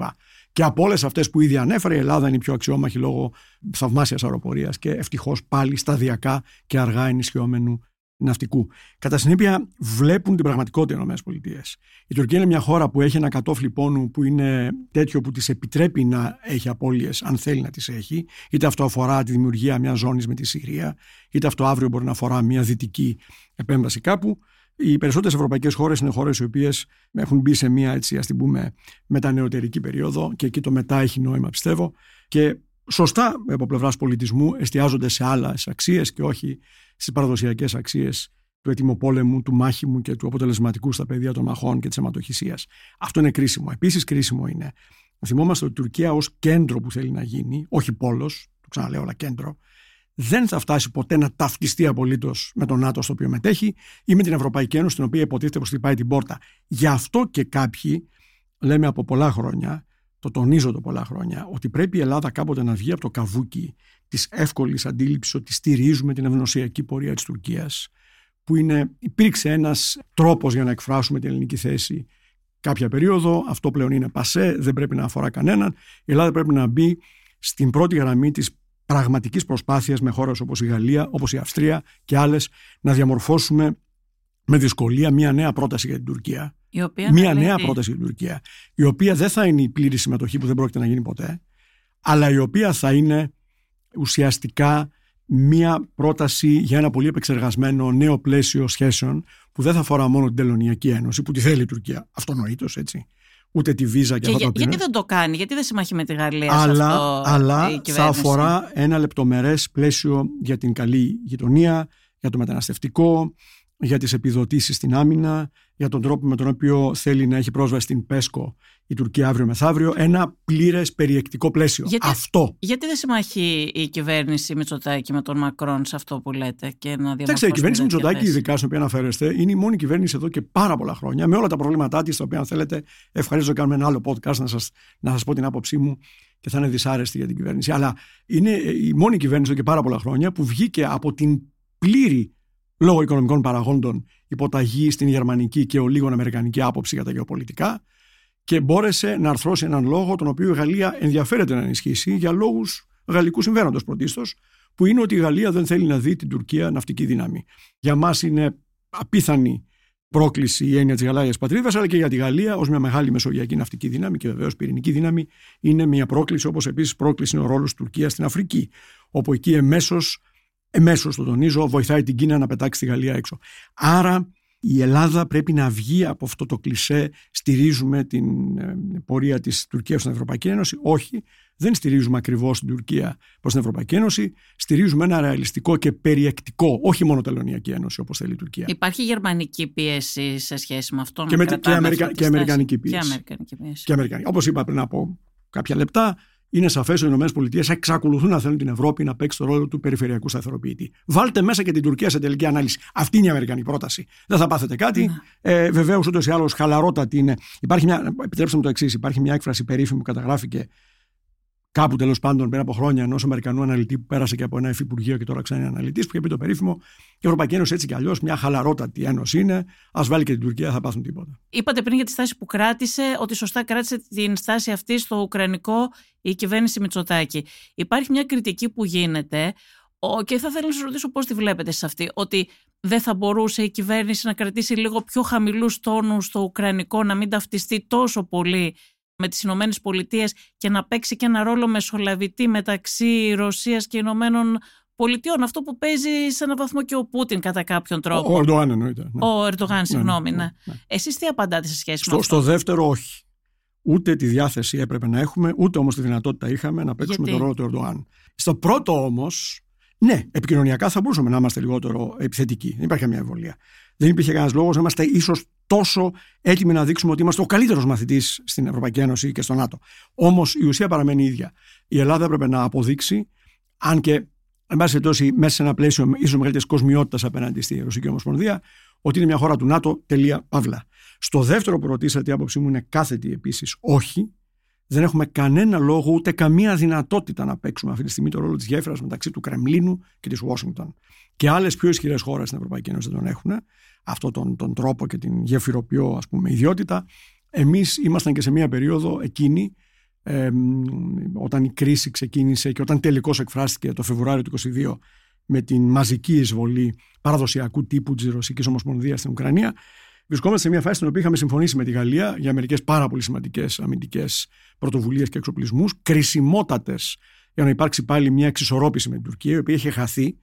Και από όλες αυτές που ήδη ανέφερε, η Ελλάδα είναι η πιο αξιόμαχη λόγω θαυμάσιας αεροπορίας και ευτυχώς πάλι σταδιακά και αργά ενισχυόμενου ναυτικού. Κατά συνέπεια, βλέπουν την πραγματικότητα οι ΗΠΑ. Η Τουρκία είναι μια χώρα που έχει ένα κατόφλι πόνου που είναι τέτοιο που της επιτρέπει να έχει απώλειες, αν θέλει να τις έχει. Είτε αυτό αφορά τη δημιουργία μιας ζώνης με τη Συρία, είτε αυτό αύριο μπορεί να αφορά μια δυτική επέμβαση κάπου. Οι περισσότερες ευρωπαϊκές χώρες είναι χώρες οι οποίες έχουν μπει σε μια έτσι, ας την πούμε, μετανεωτερική περίοδο και εκεί το μετά έχει νόημα, πιστεύω. Και σωστά από πλευράς πολιτισμού εστιάζονται σε άλλες αξίες και όχι στις παραδοσιακές αξίες του ετοιμοπόλεμου, του μάχημου και του αποτελεσματικού στα πεδία των μαχών και της αιματοχυσίας. Αυτό είναι κρίσιμο. Επίσης, κρίσιμο είναι να θυμόμαστε ότι η Τουρκία ως κέντρο που θέλει να γίνει, όχι πόλος, το ξαναλέω, αλλά κέντρο, δεν θα φτάσει ποτέ να ταυτιστεί απολύτως με τον ΝΑΤΟ στο οποίο μετέχει ή με την Ευρωπαϊκή Ένωση, την οποία υποτίθεται πως χτυπάει την πόρτα. Γι' αυτό και κάποιοι λέμε από πολλά χρόνια, το τονίζω το πολλά χρόνια, ότι πρέπει η Ελλάδα κάποτε να βγει από το καβούκι της εύκολης αντίληψης ότι στηρίζουμε την ευνοσιακή πορεία της Τουρκίας, που είναι, υπήρξε ένας τρόπος για να εκφράσουμε την ελληνική θέση κάποια περίοδο. Αυτό πλέον είναι πασέ, δεν πρέπει να αφορά κανέναν. Η Ελλάδα πρέπει να μπει στην πρώτη γραμμή της πραγματικής προσπάθειας με χώρες όπως η Γαλλία, όπως η Αυστρία και άλλες να διαμορφώσουμε με δυσκολία μια νέα πρόταση για την Τουρκία.
Η οποία
μια νέα πρόταση για την Τουρκία. Η οποία δεν θα είναι η πλήρη συμμετοχή που δεν πρόκειται να γίνει ποτέ, αλλά η οποία θα είναι ουσιαστικά μια πρόταση για ένα πολύ επεξεργασμένο νέο πλαίσιο σχέσεων που δεν θα αφορά μόνο την Τελωνιακή Ένωση, που τη θέλει η Τουρκία, αυτονόητο έτσι. Ούτε τη βίζα και,
και
αυτά
τα Γιατί δεν το κάνει, γιατί δεν συμμαχεί με τη Γαλλία
αλλά,
σε αυτό
αλλά
η
θα αφορά ένα λεπτομερές πλαίσιο για την καλή γειτονία, για το μεταναστευτικό, για τις επιδοτήσεις στην άμυνα, για τον τρόπο με τον οποίο θέλει να έχει πρόσβαση στην ΠΕΣΚΟ η Τουρκία αύριο μεθαύριο, ένα πλήρες περιεκτικό πλαίσιο.
Γιατί,
αυτό.
Γιατί δεν συμμαχεί η κυβέρνηση Μητσοτάκη με τον Μακρόν σε αυτό που λέτε και να διαμορφώσει.
Εντάξει, η κυβέρνηση Μητσοτάκη, ειδικά στην οποία αναφέρεστε, είναι η μόνη κυβέρνηση εδώ και πάρα πολλά χρόνια, με όλα τα προβλήματά της, τα οποία αν θέλετε, ευχαρίστω να κάνουμε ένα άλλο podcast να σας να σας πω την άποψή μου και θα είναι δυσάρεστη για την κυβέρνηση. Αλλά είναι η μόνη κυβέρνηση εδώ και πάρα πολλά χρόνια που βγήκε από την πλήρη λόγω οικονομικών παραγόντων υποταγή στην γερμανική και ο λίγο αμερικανική άποψη για τα γεωπολιτικά και μπόρεσε να αρθρώσει έναν λόγο τον οποίο η Γαλλία ενδιαφέρεται να ενισχύσει για λόγους γαλλικού συμφέροντος πρωτίστως, που είναι ότι η Γαλλία δεν θέλει να δει την Τουρκία ναυτική δύναμη. Για μας είναι απίθανη πρόκληση η έννοια της γαλάζια πατρίδας, αλλά και για τη Γαλλία ως μια μεγάλη μεσογειακή ναυτική δύναμη και βεβαίως πυρηνική δύναμη είναι μια πρόκληση, όπως επίσης πρόκληση είναι ο ρόλος της Τουρκίας στην Αφρική, όπου εκεί εμέσως, εμέσως το τονίζω, βοηθάει την Κίνα να πετάξει τη Γαλλία έξω. Άρα η Ελλάδα πρέπει να βγει από αυτό το κλισέ στηρίζουμε την ε, πορεία της Τουρκίας στην Ευρωπαϊκή Ένωση. Όχι, δεν στηρίζουμε ακριβώς την Τουρκία προς την Ευρωπαϊκή Ένωση, στηρίζουμε ένα ρεαλιστικό και περιεκτικό, όχι μόνο τελωνιακή ένωση όπως θέλει η Τουρκία.
Υπάρχει γερμανική πίεση σε σχέση με αυτό.
Και, με, και, Αμερικα, και αμερικανική πίεση.
Και αμερικανική πίεση.
Και αμερικανική. Όπως είπα πριν από κάποια λεπτά, είναι σαφές ότι οι ΗΠΑ εξακολουθούν να θέλουν την Ευρώπη να παίξει το ρόλο του περιφερειακού σταθεροποιητή. Βάλτε μέσα και την Τουρκία σε τελική ανάλυση. Αυτή είναι η Αμερικανική πρόταση. Δεν θα πάθετε κάτι. Ναι. Ε, Βεβαίως, ούτως ή άλλως, χαλαρότατη είναι. Υπάρχει μια, επιτρέψτε μου το εξής: Υπάρχει μια έκφραση περίφημη που καταγράφηκε κάπου τέλος πάντων πριν από χρόνια ενός Αμερικανού αναλυτή που πέρασε και από ένα υφυπουργείο και τώρα ξανά είναι αναλυτής, που είχε πει το περίφημο η Ευρωπαϊκή Ένωση έτσι κι αλλιώς μια χαλαρότατη ένωση είναι. Α βάλει και την Τουρκία, θα πάθουν τίποτα.
Είπατε πριν για τη στάση που κράτησε, ότι σωστά κράτησε την στάση αυτή στο Ουκρανικό η κυβέρνηση Μητσοτάκη. Υπάρχει μια κριτική που γίνεται και θα ήθελα να σας ρωτήσω πώς τη βλέπετε σε αυτή, ότι δεν θα μπορούσε η κυβέρνηση να κρατήσει λίγο πιο χαμηλούς τόνους στο Ουκρανικό, να μην ταυτιστεί τόσο πολύ με τις Ηνωμένες Πολιτείες και να παίξει και ένα ρόλο μεσολαβητή μεταξύ Ρωσίας και Ηνωμένων Πολιτειών. Αυτό που παίζει σε έναν βαθμό και ο Πούτιν κατά κάποιον τρόπο.
Ο Ερντογάν εννοείται. Ναι.
Ο Ερντογάν, ναι, συγγνώμη. Ναι, ναι. ναι. Εσείς τι απαντάτε σε σχέση
στο,
με αυτό;
Στο δεύτερο όχι. Ούτε τη διάθεση έπρεπε να έχουμε, ούτε όμως τη δυνατότητα είχαμε να παίξουμε τον ρόλο του Ερντογάν. Στο πρώτο όμως, ναι, επικοινωνιακά θα μπορούσαμε να είμαστε λιγότερο επιθετικοί. Δεν υπάρχει καμία εμβολία. Δεν υπήρχε κανένας λόγος να είμαστε ίσως τόσο έτοιμοι να δείξουμε ότι είμαστε ο καλύτερος μαθητής στην Ευρωπαϊκή Ένωση και στο ΝΑΤΟ. Όμως η ουσία παραμένει ίδια. Η Ελλάδα έπρεπε να αποδείξει, αν και εν πάση περιπτώσει μέσα σε ένα πλαίσιο ίσως μεγαλύτερης κοσμιότητας απέναντι στη Ρωσική Ομοσπονδία, ότι είναι μια χώρα του ΝΑΤΟ. Τελεία, παύλα. Στο δεύτερο που ρωτήσατε, η άποψή μου είναι κάθετη επίσης όχι. Δεν έχουμε κανένα λόγο ούτε καμία δυνατότητα να παίξουμε αυτή τη στιγμή το ρόλο της γέφυρας μεταξύ του Κρεμλίνου και της Ουάσιγκτον. Και άλλες πιο ισχυρές χώρες στην Ευρωπαϊκή Ένωση δεν τον έχουν αυτόν τον, τον τρόπο και την γεφυροποιώ ας πούμε ιδιότητα. Εμείς ήμασταν και σε μια περίοδο εκείνη ε, όταν η κρίση ξεκίνησε και όταν τελικώς εκφράστηκε το Φεβρουάριο του 2022 με την μαζική εισβολή παραδοσιακού τύπου της Ρωσικής Ομοσπονδίας στην Ουκρανία βρισκόμαστε σε μια φάση στην οποία είχαμε συμφωνήσει με τη Γαλλία για μερικές πάρα πολύ σημαντικές αμυντικές πρωτοβουλίες και εξοπλισμούς, κρισιμότατες για να υπάρξει πάλι μια εξισορρόπηση με την Τουρκία, η οποία είχε χαθεί.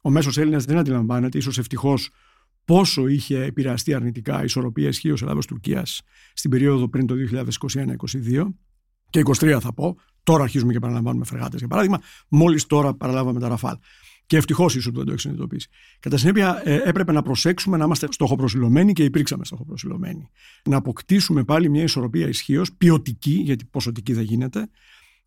Ο μέσος Έλληνας δεν αντιλαμβάνεται, ίσως ευτυχώς πόσο είχε επηρεαστεί αρνητικά η ισορροπία ισχύως Ελλάδα-Τουρκία στην περίοδο πριν το 2021-2022 και 23 θα πω. Τώρα αρχίζουμε και παραλαμβάνουμε φρεγάτες για παράδειγμα. Μόλις τώρα παραλάβαμε τα Ραφάλ. Και ευτυχώς ίσω δεν το έχεις συνειδητοποιήσει. Κατά συνέπεια, ε, έπρεπε να προσέξουμε να είμαστε στοχοπροσιλωμένοι και υπήρξαμε στοχοπροσιλωμένοι. Να αποκτήσουμε πάλι μια ισορροπία ισχύως, ποιοτική, γιατί ποσοτική δεν γίνεται,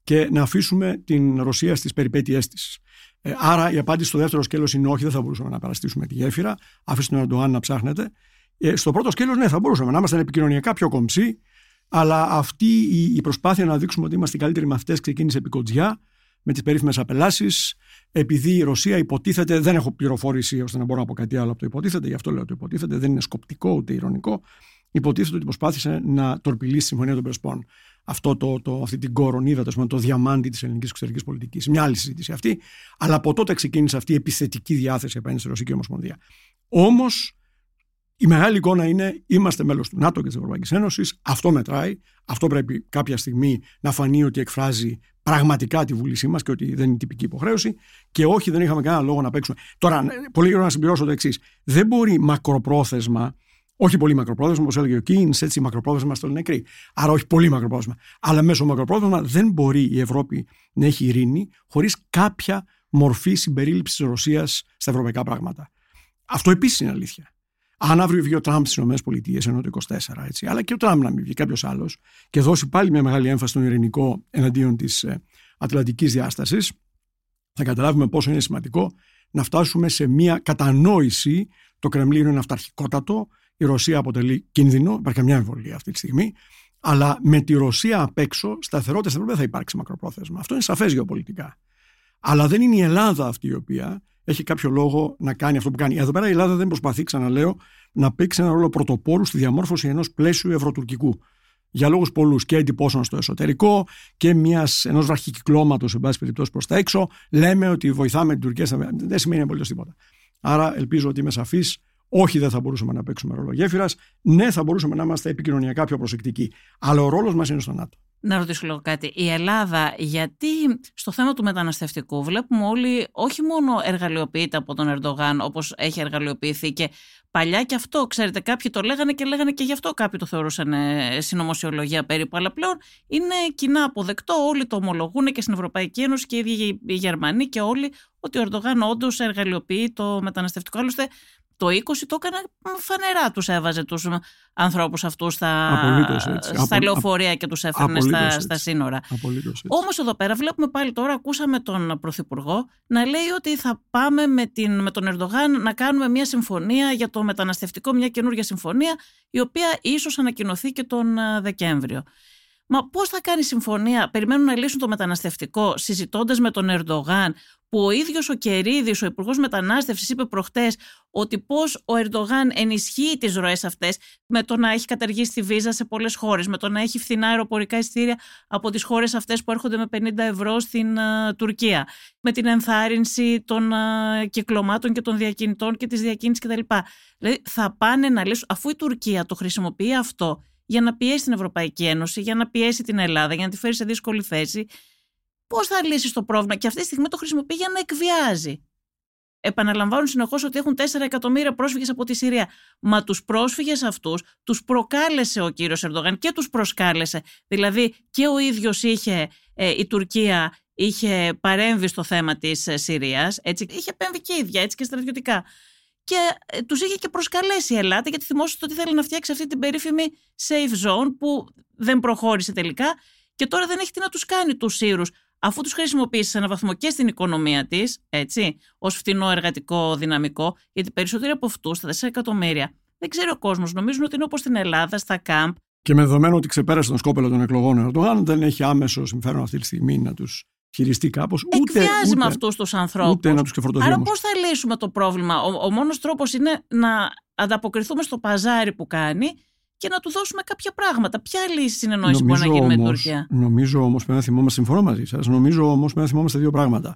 και να αφήσουμε την Ρωσία στις περιπέτειές της. Ε, άρα η απάντηση στο δεύτερο σκέλος είναι όχι, δεν θα μπορούσαμε να παραστήσουμε τη γέφυρα. Αφήστε τον Ερντογάν να ψάχνετε. Ε, στο πρώτο σκέλος, ναι, θα μπορούσαμε να είμαστε επικοινωνιακά πιο κομψοί, αλλά αυτή η, η προσπάθεια να δείξουμε ότι είμαστε οι καλύτεροι μαθητέ ξεκίνησε επί κοντζιά, με τις περίφημες απελάσεις. Επειδή η Ρωσία υποτίθεται, δεν έχω πληροφόρηση ώστε να μπορώ να πω κάτι άλλο από το υποτίθεται, γι' αυτό λέω το υποτίθεται, δεν είναι σκοπτικό ούτε ηρωνικό. Υποτίθεται ότι προσπάθησε να τορπιλήσει τη Συμφωνία των Πρεσπών αυτό το, το, αυτή την κορονίδα, το, το διαμάντι της ελληνικής εξωτερικής πολιτικής. Μια άλλη συζήτηση αυτή. Αλλά από τότε ξεκίνησε αυτή η επιθετική διάθεση απέναντι στη Ρωσική Ομοσπονδία. Όμως η μεγάλη εικόνα είναι είμαστε μέλος του ΝΑΤΟ και της Ευρωπαϊκής Ένωσης. Αυτό μετράει. Αυτό πρέπει κάποια στιγμή να φανεί ότι εκφράζει πραγματικά τη βούλησή μας και ότι δεν είναι τυπική υποχρέωση. Και όχι, δεν είχαμε κανένα λόγο να παίξουμε. Τώρα, πολύ γρήγορα να συμπληρώσω το εξής. Δεν μπορεί μακροπρόθεσμα όχι πολύ μακροπρόθεσμα, όπως έλεγε ο Κίν, έτσι μακροπρόθεσμα στο νεκροί. Άρα όχι πολύ μακροπρόθεσμα. Αλλά μέσω μακροπρόθεσμα δεν μπορεί η Ευρώπη να έχει ειρήνη χωρίς κάποια μορφή συμπερίληψης της Ρωσίας στα ευρωπαϊκά πράγματα. Αυτό επίσης είναι αλήθεια. Αν αύριο βγει ο Τραμπ στις ΗΠΑ ενώ το 24, έτσι, αλλά και ο Τραμπ να μην βγει κάποιος άλλος και δώσει πάλι μια μεγάλη έμφαση στον ειρηνικό εναντίον της ε, Ατλαντικής διάστασης, θα καταλάβουμε πόσο είναι σημαντικό να φτάσουμε σε μια κατανόηση. Το Κρεμλίνο είναι αυταρχικότατο, η Ρωσία αποτελεί κίνδυνο, υπάρχει καμιά εμβολία αυτή τη στιγμή. Αλλά με τη Ρωσία απ' έξω, σταθερότητα στην Ευρώπη δεν θα υπάρξει μακροπρόθεσμα. Αυτό είναι σαφές γεωπολιτικά. Αλλά δεν είναι η Ελλάδα αυτή η οποία έχει κάποιο λόγο να κάνει αυτό που κάνει. Εδώ πέρα η Ελλάδα δεν προσπαθεί, ξαναλέω, να παίξει ένα ρόλο πρωτοπόρου στη διαμόρφωση ενός πλαίσιου ευρωτουρκικού. Για λόγους πολλούς και εντυπώσεων στο εσωτερικό και ενός βραχικυκλώματος, εν πάση περιπτώσει, προς τα έξω. Λέμε ότι βοηθάμε την Τουρκία. Δεν σημαίνει απολύτως τίποτα. Άρα ελπίζω ότι είμαι σαφής όχι, δεν θα μπορούσαμε να παίξουμε ρόλο γέφυρας. Ναι, θα μπορούσαμε να είμαστε επικοινωνιακά πιο προσεκτικοί. Αλλά ο ρόλος μας είναι στο ΝΑΤΟ.
Να ρωτήσω λίγο κάτι. Η Ελλάδα, γιατί στο θέμα του μεταναστευτικού βλέπουμε όλοι όχι μόνο εργαλειοποιείται από τον Ερντογάν όπως έχει εργαλειοποιηθεί και παλιά και αυτό, ξέρετε, κάποιοι το λέγανε και λέγανε και γι' αυτό κάποιοι το θεωρούσαν ε, συνωμοσιολογία περίπου. Αλλά πλέον είναι κοινά αποδεκτό, όλοι το ομολογούν και στην Ευρωπαϊκή Ένωση και οι ίδιοι οι Γερμανοί και όλοι ότι ο Ερντογάν όντως εργαλειοποιεί το μεταναστευτικό. Άλλωστε, το 20 το έκανε φανερά τους έβαζε τους ανθρώπους αυτούς στα, στα λεωφορεία και τους έφερνε στα, στα σύνορα. Όμως εδώ πέρα βλέπουμε πάλι τώρα, ακούσαμε τον Πρωθυπουργό να λέει ότι θα πάμε με, την, με τον Ερντογάν να κάνουμε μια συμφωνία για το μεταναστευτικό, μια καινούργια συμφωνία η οποία ίσως ανακοινωθεί και τον Δεκέμβριο. Μα πώς θα κάνει συμφωνία, περιμένουν να λύσουν το μεταναστευτικό, συζητώντας με τον Ερντογάν, που ο ίδιος ο Κερίδης, ο Υπουργός Μετανάστευσης, είπε προχτές ότι πώς ο Ερντογάν ενισχύει τις ροές αυτές με το να έχει καταργήσει τη βίζα σε πολλές χώρες, με το να έχει φθηνά αεροπορικά ειστήρια από τις χώρες αυτές που έρχονται με 50 ευρώ στην uh, Τουρκία, με την ενθάρρυνση των uh, κυκλωμάτων και των διακινητών και της διακίνησης κτλ. Δηλαδή θα πάνε να λύσουν, αφού η Τουρκία το χρησιμοποιεί αυτό για να πιέσει την Ευρωπαϊκή Ένωση, για να πιέσει την Ελλάδα, για να τη φέρει σε δύσκολη θέση. Πώς θα λύσεις το πρόβλημα, και αυτή τη στιγμή το χρησιμοποιεί για να εκβιάζει. Επαναλαμβάνουν συνεχώς ότι έχουν 4 εκατομμύρια πρόσφυγες από τη Συρία. Μα τους πρόσφυγες αυτούς τους προκάλεσε ο κύριος Ερντογάν και τους προσκάλεσε. Δηλαδή και ο ίδιος είχε, ε, η Τουρκία είχε παρέμβει στο θέμα της ε, Συρίας. Έτσι, είχε επέμβει και ίδια, έτσι και στρατιωτικά και ε, τους είχε και προσκαλέσει η Ελλάδα, γιατί θυμόσαστε ότι θέλει να φτιάξει αυτή την περίφημη safe zone που δεν προχώρησε τελικά και τώρα δεν έχει τι να τους κάνει τους Σύρους, αφού τους χρησιμοποιήσει σε έναν βαθμό και στην οικονομία της, έτσι, ως φτηνό εργατικό δυναμικό, γιατί περισσότεροι από αυτούς, τα 4 εκατομμύρια, δεν ξέρει ο κόσμος, νομίζουν ότι είναι όπως στην Ελλάδα, στα κάμπ.
Και με δεδομένο ότι ξεπέρασε τον σκόπελο των εκλογών ο Ερντογάν, δεν έχει άμεσο συμφέρον αυτή τη στιγμή να τους χειριστεί κάπως.
Ούτε, Εκβιάζει με αυτούς τους ανθρώπους.
Ούτε να του ξεφορτωθεί.
Άρα, πώς θα λύσουμε το πρόβλημα; Ο, ο μόνος τρόπος είναι να ανταποκριθούμε στο παζάρι που κάνει και να του δώσουμε κάποια πράγματα. Ποια λύση συνεννόηση μπορεί να γίνει με την Τουρκία;
Νομίζω όμως, πρέπει να θυμόμαστε, συμφωνώ μαζί σας, νομίζω όμως πρέπει να θυμόμαστε δύο πράγματα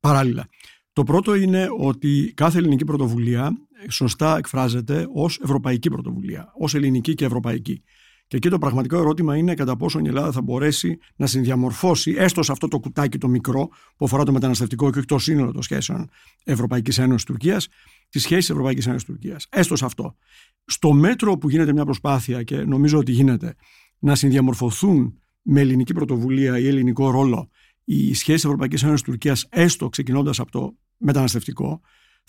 παράλληλα. Το πρώτο είναι ότι κάθε ελληνική πρωτοβουλία σωστά εκφράζεται ως ευρωπαϊκή πρωτοβουλία, ως ελληνική και ευρωπαϊκή. Και εκεί το πραγματικό ερώτημα είναι κατά πόσο η Ελλάδα θα μπορέσει να συνδιαμορφώσει, έστω σε αυτό το κουτάκι το μικρό που αφορά το μεταναστευτικό και όχι το σύνολο των σχέσεων Ευρωπαϊκής Ένωσης Τουρκίας, τις σχέσεις Ευρωπαϊκής Ένωσης Τουρκίας. Έστω σε αυτό. Στο μέτρο που γίνεται μια προσπάθεια και νομίζω ότι γίνεται να συνδιαμορφωθούν με ελληνική πρωτοβουλία ή ελληνικό ρόλο οι σχέσεις Ευρωπαϊκής Ένωσης Τουρκίας, έστω ξεκινώντας από το μεταναστευτικό,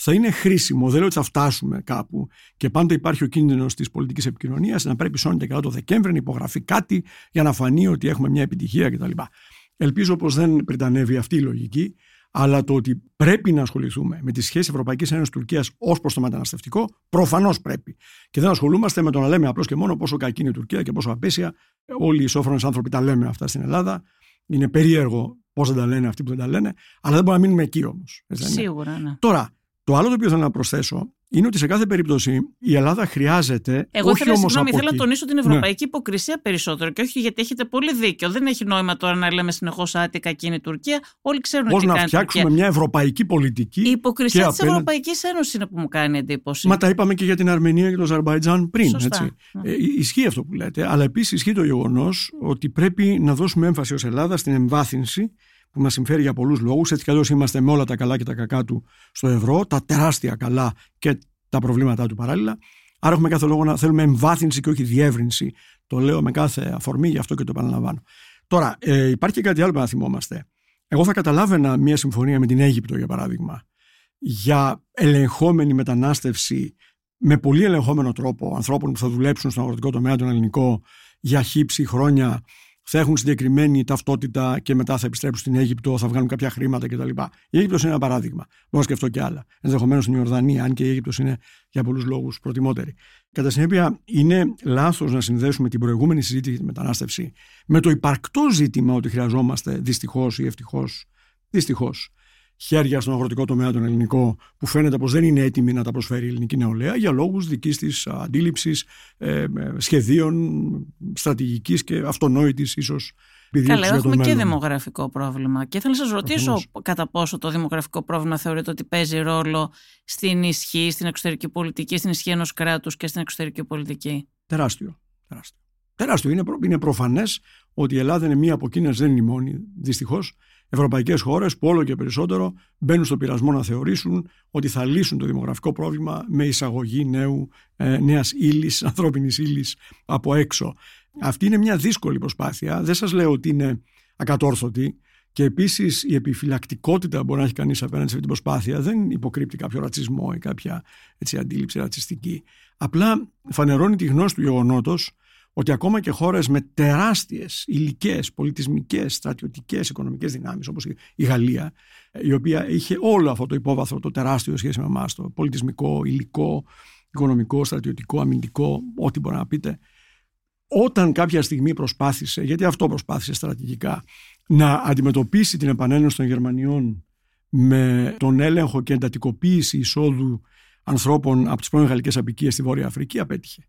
θα είναι χρήσιμο. Δεν λέω ότι θα φτάσουμε κάπου και πάντα υπάρχει ο κίνδυνος της πολιτικής επικοινωνίας να πρέπει σώνεται καλά το Δεκέμβρη να υπογραφεί κάτι για να φανεί ότι έχουμε μια επιτυχία κτλ. Ελπίζω πως δεν πριτανεύει αυτή η λογική, αλλά το ότι πρέπει να ασχοληθούμε με τις σχέσεις Ευρωπαϊκής Ένωσης Τουρκίας ως προς το μεταναστευτικό, προφανώς πρέπει. Και δεν ασχολούμαστε με το να λέμε απλώς και μόνο πόσο κακή είναι η Τουρκία και πόσο απέσια. Όλοι οι σόφρονε άνθρωποι τα λέμε αυτά στην Ελλάδα. Είναι περίεργο πώς δεν τα λένε αυτοί που δεν τα λένε, αλλά δεν μπορούμε να μείνουμε εκεί όμως.
Σίγουρα, ναι.
Τώρα, το άλλο το οποίο θέλω να προσθέσω είναι ότι σε κάθε περίπτωση η Ελλάδα χρειάζεται.
Εγώ
όχι
θέλω,
όμως
συγγνώμη,
από
θέλω να
εκεί.
τονίσω την ευρωπαϊκή υποκρισία περισσότερο και όχι γιατί έχετε πολύ δίκιο. Δεν έχει νόημα τώρα να λέμε συνεχώς άτι κακή είναι η Τουρκία. Όλοι ξέρουν
Πώς
τι
να
κάνει η
φτιάξουμε
Τουρκία.
μια ευρωπαϊκή πολιτική.
Η υποκρισία
και
της
απέναντι-
Ευρωπαϊκής Ένωσης είναι που μου κάνει εντύπωση.
Μα τα είπαμε και για την Αρμενία και το Αζερβαϊτζάν πριν.
Σωστά.
Έτσι.
Ναι.
Ε, ισχύει αυτό που λέτε, αλλά επίσης ισχύει το γεγονός ότι πρέπει να δώσουμε έμφαση ως Ελλάδα στην εμβάθυνση που μας συμφέρει για πολλούς λόγους. Έτσι κι αλλιώς είμαστε με όλα τα καλά και τα κακά του στο ευρώ, τα τεράστια καλά και τα προβλήματά του παράλληλα. Άρα έχουμε κάθε λόγο να θέλουμε εμβάθυνση και όχι διεύρυνση. Το λέω με κάθε αφορμή, γι' αυτό και το επαναλαμβάνω. Τώρα, ε, υπάρχει και κάτι άλλο που να θυμόμαστε. Εγώ θα καταλάβαινα μια συμφωνία με την Αίγυπτο, για παράδειγμα, για ελεγχόμενη μετανάστευση με πολύ ελεγχόμενο τρόπο ανθρώπων που θα δουλέψουν στον αγροτικό τομέα, τον ελληνικό, για χύψη χρόνια, θα έχουν συγκεκριμένη ταυτότητα και μετά θα επιστρέψουν στην Αίγυπτο, θα βγάλουν κάποια χρήματα κτλ. Η Αίγυπτος είναι ένα παράδειγμα. Μπορώ να σκεφτώ και άλλα. Ενδεχομένως στην Ιορδανία, αν και η Αίγυπτος είναι για πολλούς λόγους προτιμότερη. Κατά συνέπεια, είναι λάθος να συνδέσουμε την προηγούμενη συζήτηση για τη μετανάστευση με το υπαρκτό ζήτημα ότι χρειαζόμαστε δυστυχώς ή ευτυχώς. Δυστυχώς χέρια στον αγροτικό τομέα τον ελληνικό που φαίνεται πως δεν είναι έτοιμη να τα προσφέρει η ελληνική νεολαία για λόγους δικής της αντίληψης, ε, σχεδίων, στρατηγικής και αυτονόητης ίσως
Καλά, έχουμε και δημογραφικό πρόβλημα. Και ήθελα να σας ρωτήσω κατά πόσο το δημογραφικό πρόβλημα θεωρείτε ότι παίζει ρόλο στην ισχύ, στην εξωτερική πολιτική, στην ισχύ ενός κράτους και στην εξωτερική πολιτική;
Τεράστιο. Τεράστιο. Τεράστιο. Είναι, είναι προφανές ότι η Ελλάδα είναι μία από εκείνες, δεν είναι η μόνη, δυστυχώς, ευρωπαϊκές χώρες που όλο και περισσότερο μπαίνουν στο πειρασμό να θεωρήσουν ότι θα λύσουν το δημογραφικό πρόβλημα με εισαγωγή νέου, ε, νέας ύλης, ανθρώπινης ύλης από έξω. Αυτή είναι μια δύσκολη προσπάθεια. Δεν σας λέω ότι είναι ακατόρθωτη. Και επίσης η επιφυλακτικότητα που μπορεί να έχει κανείς απέναντι σε αυτή την προσπάθεια δεν υποκρύπτει κάποιο ρατσισμό ή κάποια έτσι, αντίληψη ρατσιστική. Απλά φανερώνει τη γνώση του γεγονότος ότι ακόμα και χώρες με τεράστιες υλικές, πολιτισμικές, στρατιωτικές, οικονομικές δυνάμεις όπως η Γαλλία η οποία είχε όλο αυτό το υπόβαθρο το τεράστιο σχέση με εμάς, το πολιτισμικό, υλικό, οικονομικό, στρατιωτικό, αμυντικό, ό,τι μπορεί να πείτε όταν κάποια στιγμή προσπάθησε, γιατί αυτό προσπάθησε στρατηγικά, να αντιμετωπίσει την επανένωση των Γερμανιών με τον έλεγχο και εντατικοποίηση εισόδου ανθρώπων από τις πρώην γαλλικές απικίες στη Βόρεια Αφρική, απέτυχε.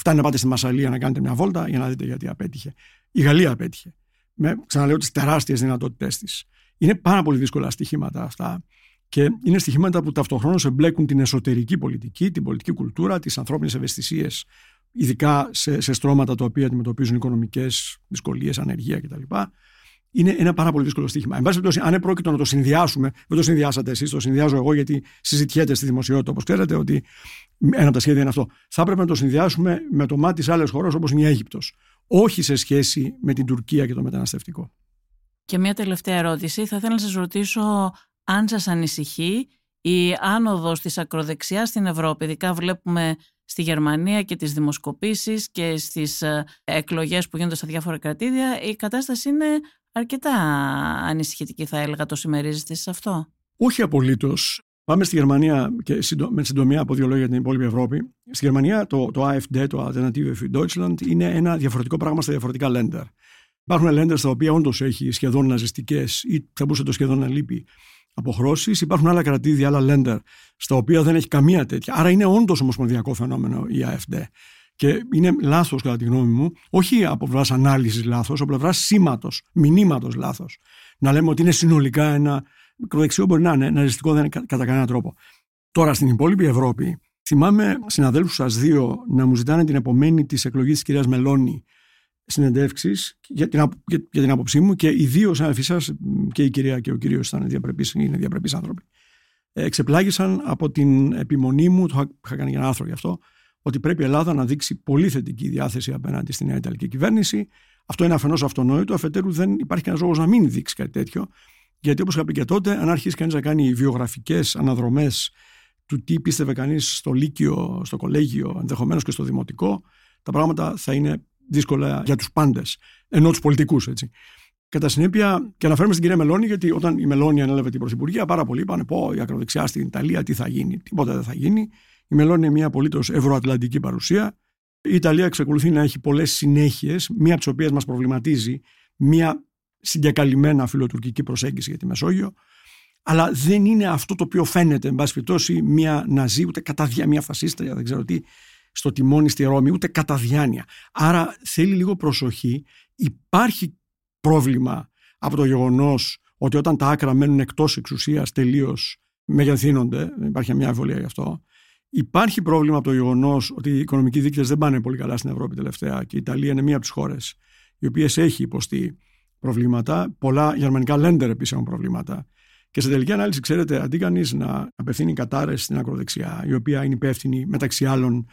Φτάνει να πάτε στη Μασαλία να κάνετε μια βόλτα για να δείτε γιατί απέτυχε. Η Γαλλία απέτυχε. Με, ξαναλέω, τις τεράστιες δυνατότητές της. Είναι πάρα πολύ δύσκολα στοιχήματα αυτά. Και είναι στοιχήματα που ταυτοχρόνως εμπλέκουν την εσωτερική πολιτική, την πολιτική κουλτούρα, τις ανθρώπινες ευαισθησίες, ειδικά σε, σε στρώματα τα οποία αντιμετωπίζουν οικονομικές δυσκολίες, ανεργία κτλ είναι ένα πάρα πολύ δύσκολο στοίχημα. Εν πάση περιπτώσει, αν επρόκειτο να το συνδυάσουμε, δεν το συνδυάσατε εσείς, το συνδυάζω εγώ γιατί συζητιέται στη δημοσιότητα, όπως ξέρετε, ότι ένα από τα σχέδια είναι αυτό. Θα έπρεπε να το συνδυάσουμε με το μάτι σε άλλες χώρες όπως είναι η Αίγυπτος. Όχι σε σχέση με την Τουρκία και το μεταναστευτικό.
Και μια τελευταία ερώτηση. Θα ήθελα να σας ρωτήσω αν σας ανησυχεί η άνοδος της ακροδεξιάς στην Ευρώπη. Ειδικά βλέπουμε στη Γερμανία και τις δημοσκοπήσεις και στις ε, εκλογές που γίνονται στα διάφορα κρατήδια η κατάσταση είναι αρκετά ανησυχητική θα έλεγα. Το συμμερίζεστε σε αυτό;
Όχι απολύτως. Πάμε στη Γερμανία και με συντομία από δύο λόγια για την υπόλοιπη Ευρώπη. Στη Γερμανία το, το AfD, το Alternative für Deutschland, είναι ένα διαφορετικό πράγμα στα διαφορετικά Länder. Υπάρχουν Länder στα οποία όντως έχει σχεδόν ναζιστικές ή θα μπορούσε το σχεδόν να λείπει αποχρώσεις. Υπάρχουν άλλα κρατήδια, άλλα Länder, στα οποία δεν έχει καμία τέτοια. Άρα είναι όντως ομοσπονδιακό φαινόμενο η AfD. Και είναι λάθος, κατά τη γνώμη μου, όχι από πλευράς ανάλυσης λάθος, από πλευράς σήματος, μηνύματος λάθος. Να λέμε ότι είναι συνολικά ένα. Μικροδεξιό μπορεί να είναι, ναζιστικό δεν είναι κατά κανένα τρόπο. Τώρα στην υπόλοιπη Ευρώπη, θυμάμαι συναδέλφους σας δύο να μου ζητάνε την επομένη της εκλογής της κυρίας Μελώνη συνεντεύξεις για, την, για, για την άποψή μου και οι δύο συναδελφοί σας, και η κυρία και ο κύριος ήταν διαπρεπείς, είναι διαπρεπείς άνθρωποι, εξεπλάγησαν από την επιμονή μου, το είχα κάνει ένα άρθρο γι' αυτό, ότι πρέπει η Ελλάδα να δείξει πολύ θετική διάθεση απέναντι στη νέα Ιταλική κυβέρνηση. Αυτό είναι αφενός αυτονόητο, αφετέρου δεν υπάρχει κανένας λόγος να μην δείξει κάτι τέτοιο. Γιατί όπως είχα πει και τότε, αν αρχίσει κανείς να κάνει βιογραφικές αναδρομές του τι πίστευε κανείς στο Λύκειο, στο Κολέγιο, ενδεχομένως και στο Δημοτικό, τα πράγματα θα είναι δύσκολα για τους πάντες. Ενώ τους πολιτικούς, έτσι. Κατά συνέπεια, και αναφέρουμε στην κυρία Μελώνη, γιατί όταν η Μελώνη ανέλαβε την Πρωθυπουργία, πάρα πολλοί είπαν: Πω, η ακροδεξιά στην Ιταλία, τι θα γίνει, τίποτα δεν θα γίνει. Η Μελώνη είναι μια απολύτως ευρωατλαντική παρουσία. Η Ιταλία εξακολουθεί να έχει πολλές συνέχειες, μία από τι οποίε μας προβληματίζει, μία συγκεκαλυμμένα φιλοτουρκική προσέγγιση για τη Μεσόγειο. Αλλά δεν είναι αυτό το οποίο φαίνεται, εν πάση περιπτώσει, μία ναζί, ούτε κατά διάνοια, μία φασίστρια, δεν ξέρω τι, στο τιμόνι στη Ρώμη, ούτε κατά διάνοια. Άρα θέλει λίγο προσοχή. Υπάρχει πρόβλημα από το γεγονός ότι όταν τα άκρα μένουν εκτός εξουσίας τελείως μεγεθύνονται, υπάρχει μια αμφιβολία γι' αυτό. Υπάρχει πρόβλημα από το γεγονός ότι οι οικονομικοί δείκτες δεν πάνε πολύ καλά στην Ευρώπη τελευταία και η Ιταλία είναι μία από τις χώρες οι οποίες έχει υποστεί προβλήματα. Πολλά γερμανικά λέντερ επίσης έχουν προβλήματα. Και σε τελική ανάλυση, ξέρετε, αντί κανείς να απευθύνει κατάρε στην ακροδεξιά, η οποία είναι υπεύθυνη μεταξύ άλλων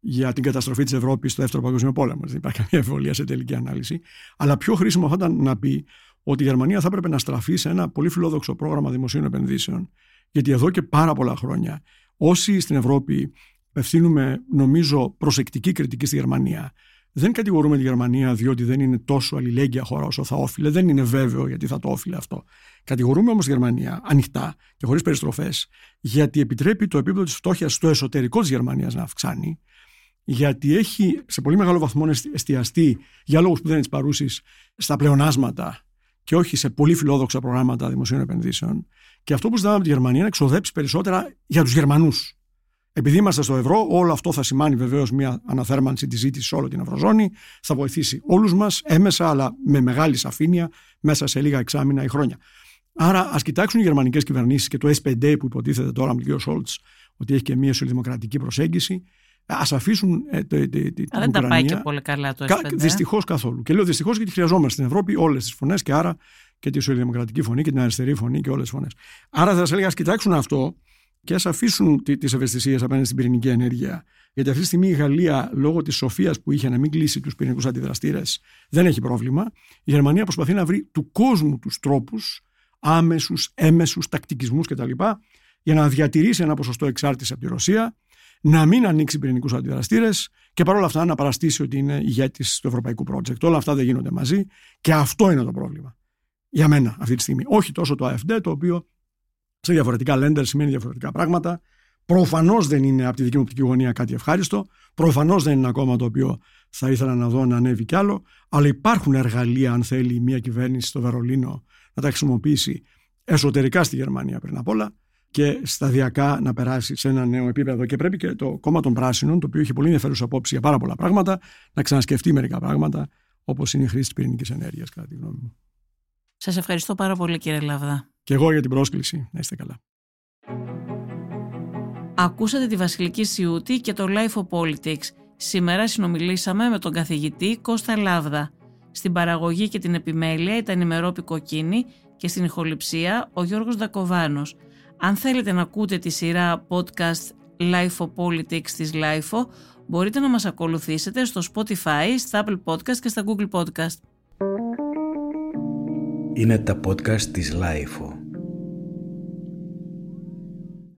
για την καταστροφή της Ευρώπης στο Δεύτερο Παγκόσμιο Πόλεμο. Δεν υπάρχει καμία εμβολία σε τελική ανάλυση. Αλλά πιο χρήσιμο θα ήταν να πει ότι η Γερμανία θα έπρεπε να στραφεί σε ένα πολύ φιλόδοξο πρόγραμμα δημοσίων επενδύσεων. Γιατί εδώ και πάρα πολλά χρόνια όσοι στην Ευρώπη απευθύνουμε νομίζω προσεκτική κριτική στη Γερμανία. Δεν κατηγορούμε τη Γερμανία διότι δεν είναι τόσο αλληλέγγυα χώρα όσο θα όφιλε. Δεν είναι βέβαιο γιατί θα το όφιλε αυτό. Κατηγορούμε όμως τη Γερμανία ανοιχτά και χωρίς περιστροφές, γιατί επιτρέπει το επίπεδο της φτώχειας στο εσωτερικό της Γερμανίας να αυξάνει, γιατί έχει σε πολύ μεγάλο βαθμό εστιαστεί για λόγους που δεν είναι της παρούσης στα πλεονάσματα και όχι σε πολύ φιλόδοξα προγράμματα δημοσίων επενδύσεων. Και αυτό που ζητάμε από τη Γερμανία είναι να εξοδέψει περισσότερα για τους Γερμανούς. Επειδή είμαστε στο ευρώ, όλο αυτό θα σημάνει βεβαίως μια αναθέρμανση της ζήτησης σε όλη την Ευρωζώνη. Θα βοηθήσει όλους μας έμεσα, αλλά με μεγάλη σαφήνεια μέσα σε λίγα εξάμεινα ή χρόνια. Άρα, ας κοιτάξουν οι γερμανικές κυβερνήσεις και το S5 που υποτίθεται τώρα με τον κ. Σόλτς ότι έχει και μια σοσιαλδημοκρατική προσέγγιση. Α αφήσουν ε, το, το, το,
δεν τα πάει και πολύ καλά το S5.
Δυστυχώς καθόλου. Και λέω δυστυχώς γιατί χρειαζόμαστε στην Ευρώπη όλες τις φωνές και άρα και τη σοσιαλδημοκρατική φωνή και την αριστερή φωνή και όλες τις φωνές. Άρα θα σας έλεγα, ας κοιτάξουν αυτό και ας αφήσουν τις ευαισθησίες απέναντι στην πυρηνική ενέργεια. Γιατί αυτή τη στιγμή η Γαλλία, λόγω της σοφίας που είχε να μην κλείσει τους πυρηνικούς αντιδραστήρες, δεν έχει πρόβλημα. Η Γερμανία προσπαθεί να βρει του κόσμου τους τρόπους, άμεσους, έμεσους, τακτικισμούς κτλ., για να διατηρήσει ένα ποσοστό εξάρτησης από τη Ρωσία, να μην ανοίξει πυρηνικούς αντιδραστήρες και παρόλα αυτά να παραστήσει ότι είναι ηγέτης του ευρωπαϊκού project. Όλα αυτά δεν γίνονται μαζί και αυτό είναι το πρόβλημα. Για μένα αυτή τη στιγμή. Όχι τόσο το AFD, το οποίο σε διαφορετικά lender σημαίνει διαφορετικά πράγματα. Προφανώς δεν είναι από τη δική μου οπτική γωνία κάτι ευχάριστο. Προφανώς δεν είναι ένα κόμμα το οποίο θα ήθελα να δω να ανέβει κι άλλο. Αλλά υπάρχουν εργαλεία, αν θέλει μια κυβέρνηση στο Βερολίνο να τα χρησιμοποιήσει εσωτερικά στη Γερμανία πριν απ' όλα και σταδιακά να περάσει σε ένα νέο επίπεδο. Και πρέπει και το κόμμα των Πράσινων, το οποίο έχει πολύ ενδιαφέρουσα απόψη για πάρα πολλά πράγματα, να ξανασκεφτεί μερικά πράγματα, όπως είναι η χρήση της πυρηνικής ενέργειας, κατά τη γνώμη μου.
Σας ευχαριστώ πάρα πολύ, κύριε Λαβδά.
Και εγώ για την πρόσκληση. Να είστε καλά.
Ακούσατε τη Βασιλική Σιούτη και το Life of Politics. Σήμερα συνομιλήσαμε με τον καθηγητή Κώστα Λάβδα. Στην παραγωγή και την επιμέλεια ήταν η Μερόπη Κοκκίνη και στην ηχοληψία ο Γιώργος Δακοβάνος. Αν θέλετε να ακούτε τη σειρά podcast Life of Politics της Life μπορείτε να μας ακολουθήσετε στο Spotify, στα Apple Podcast και στα Google Podcast.
Είναι τα podcast της Lifeo.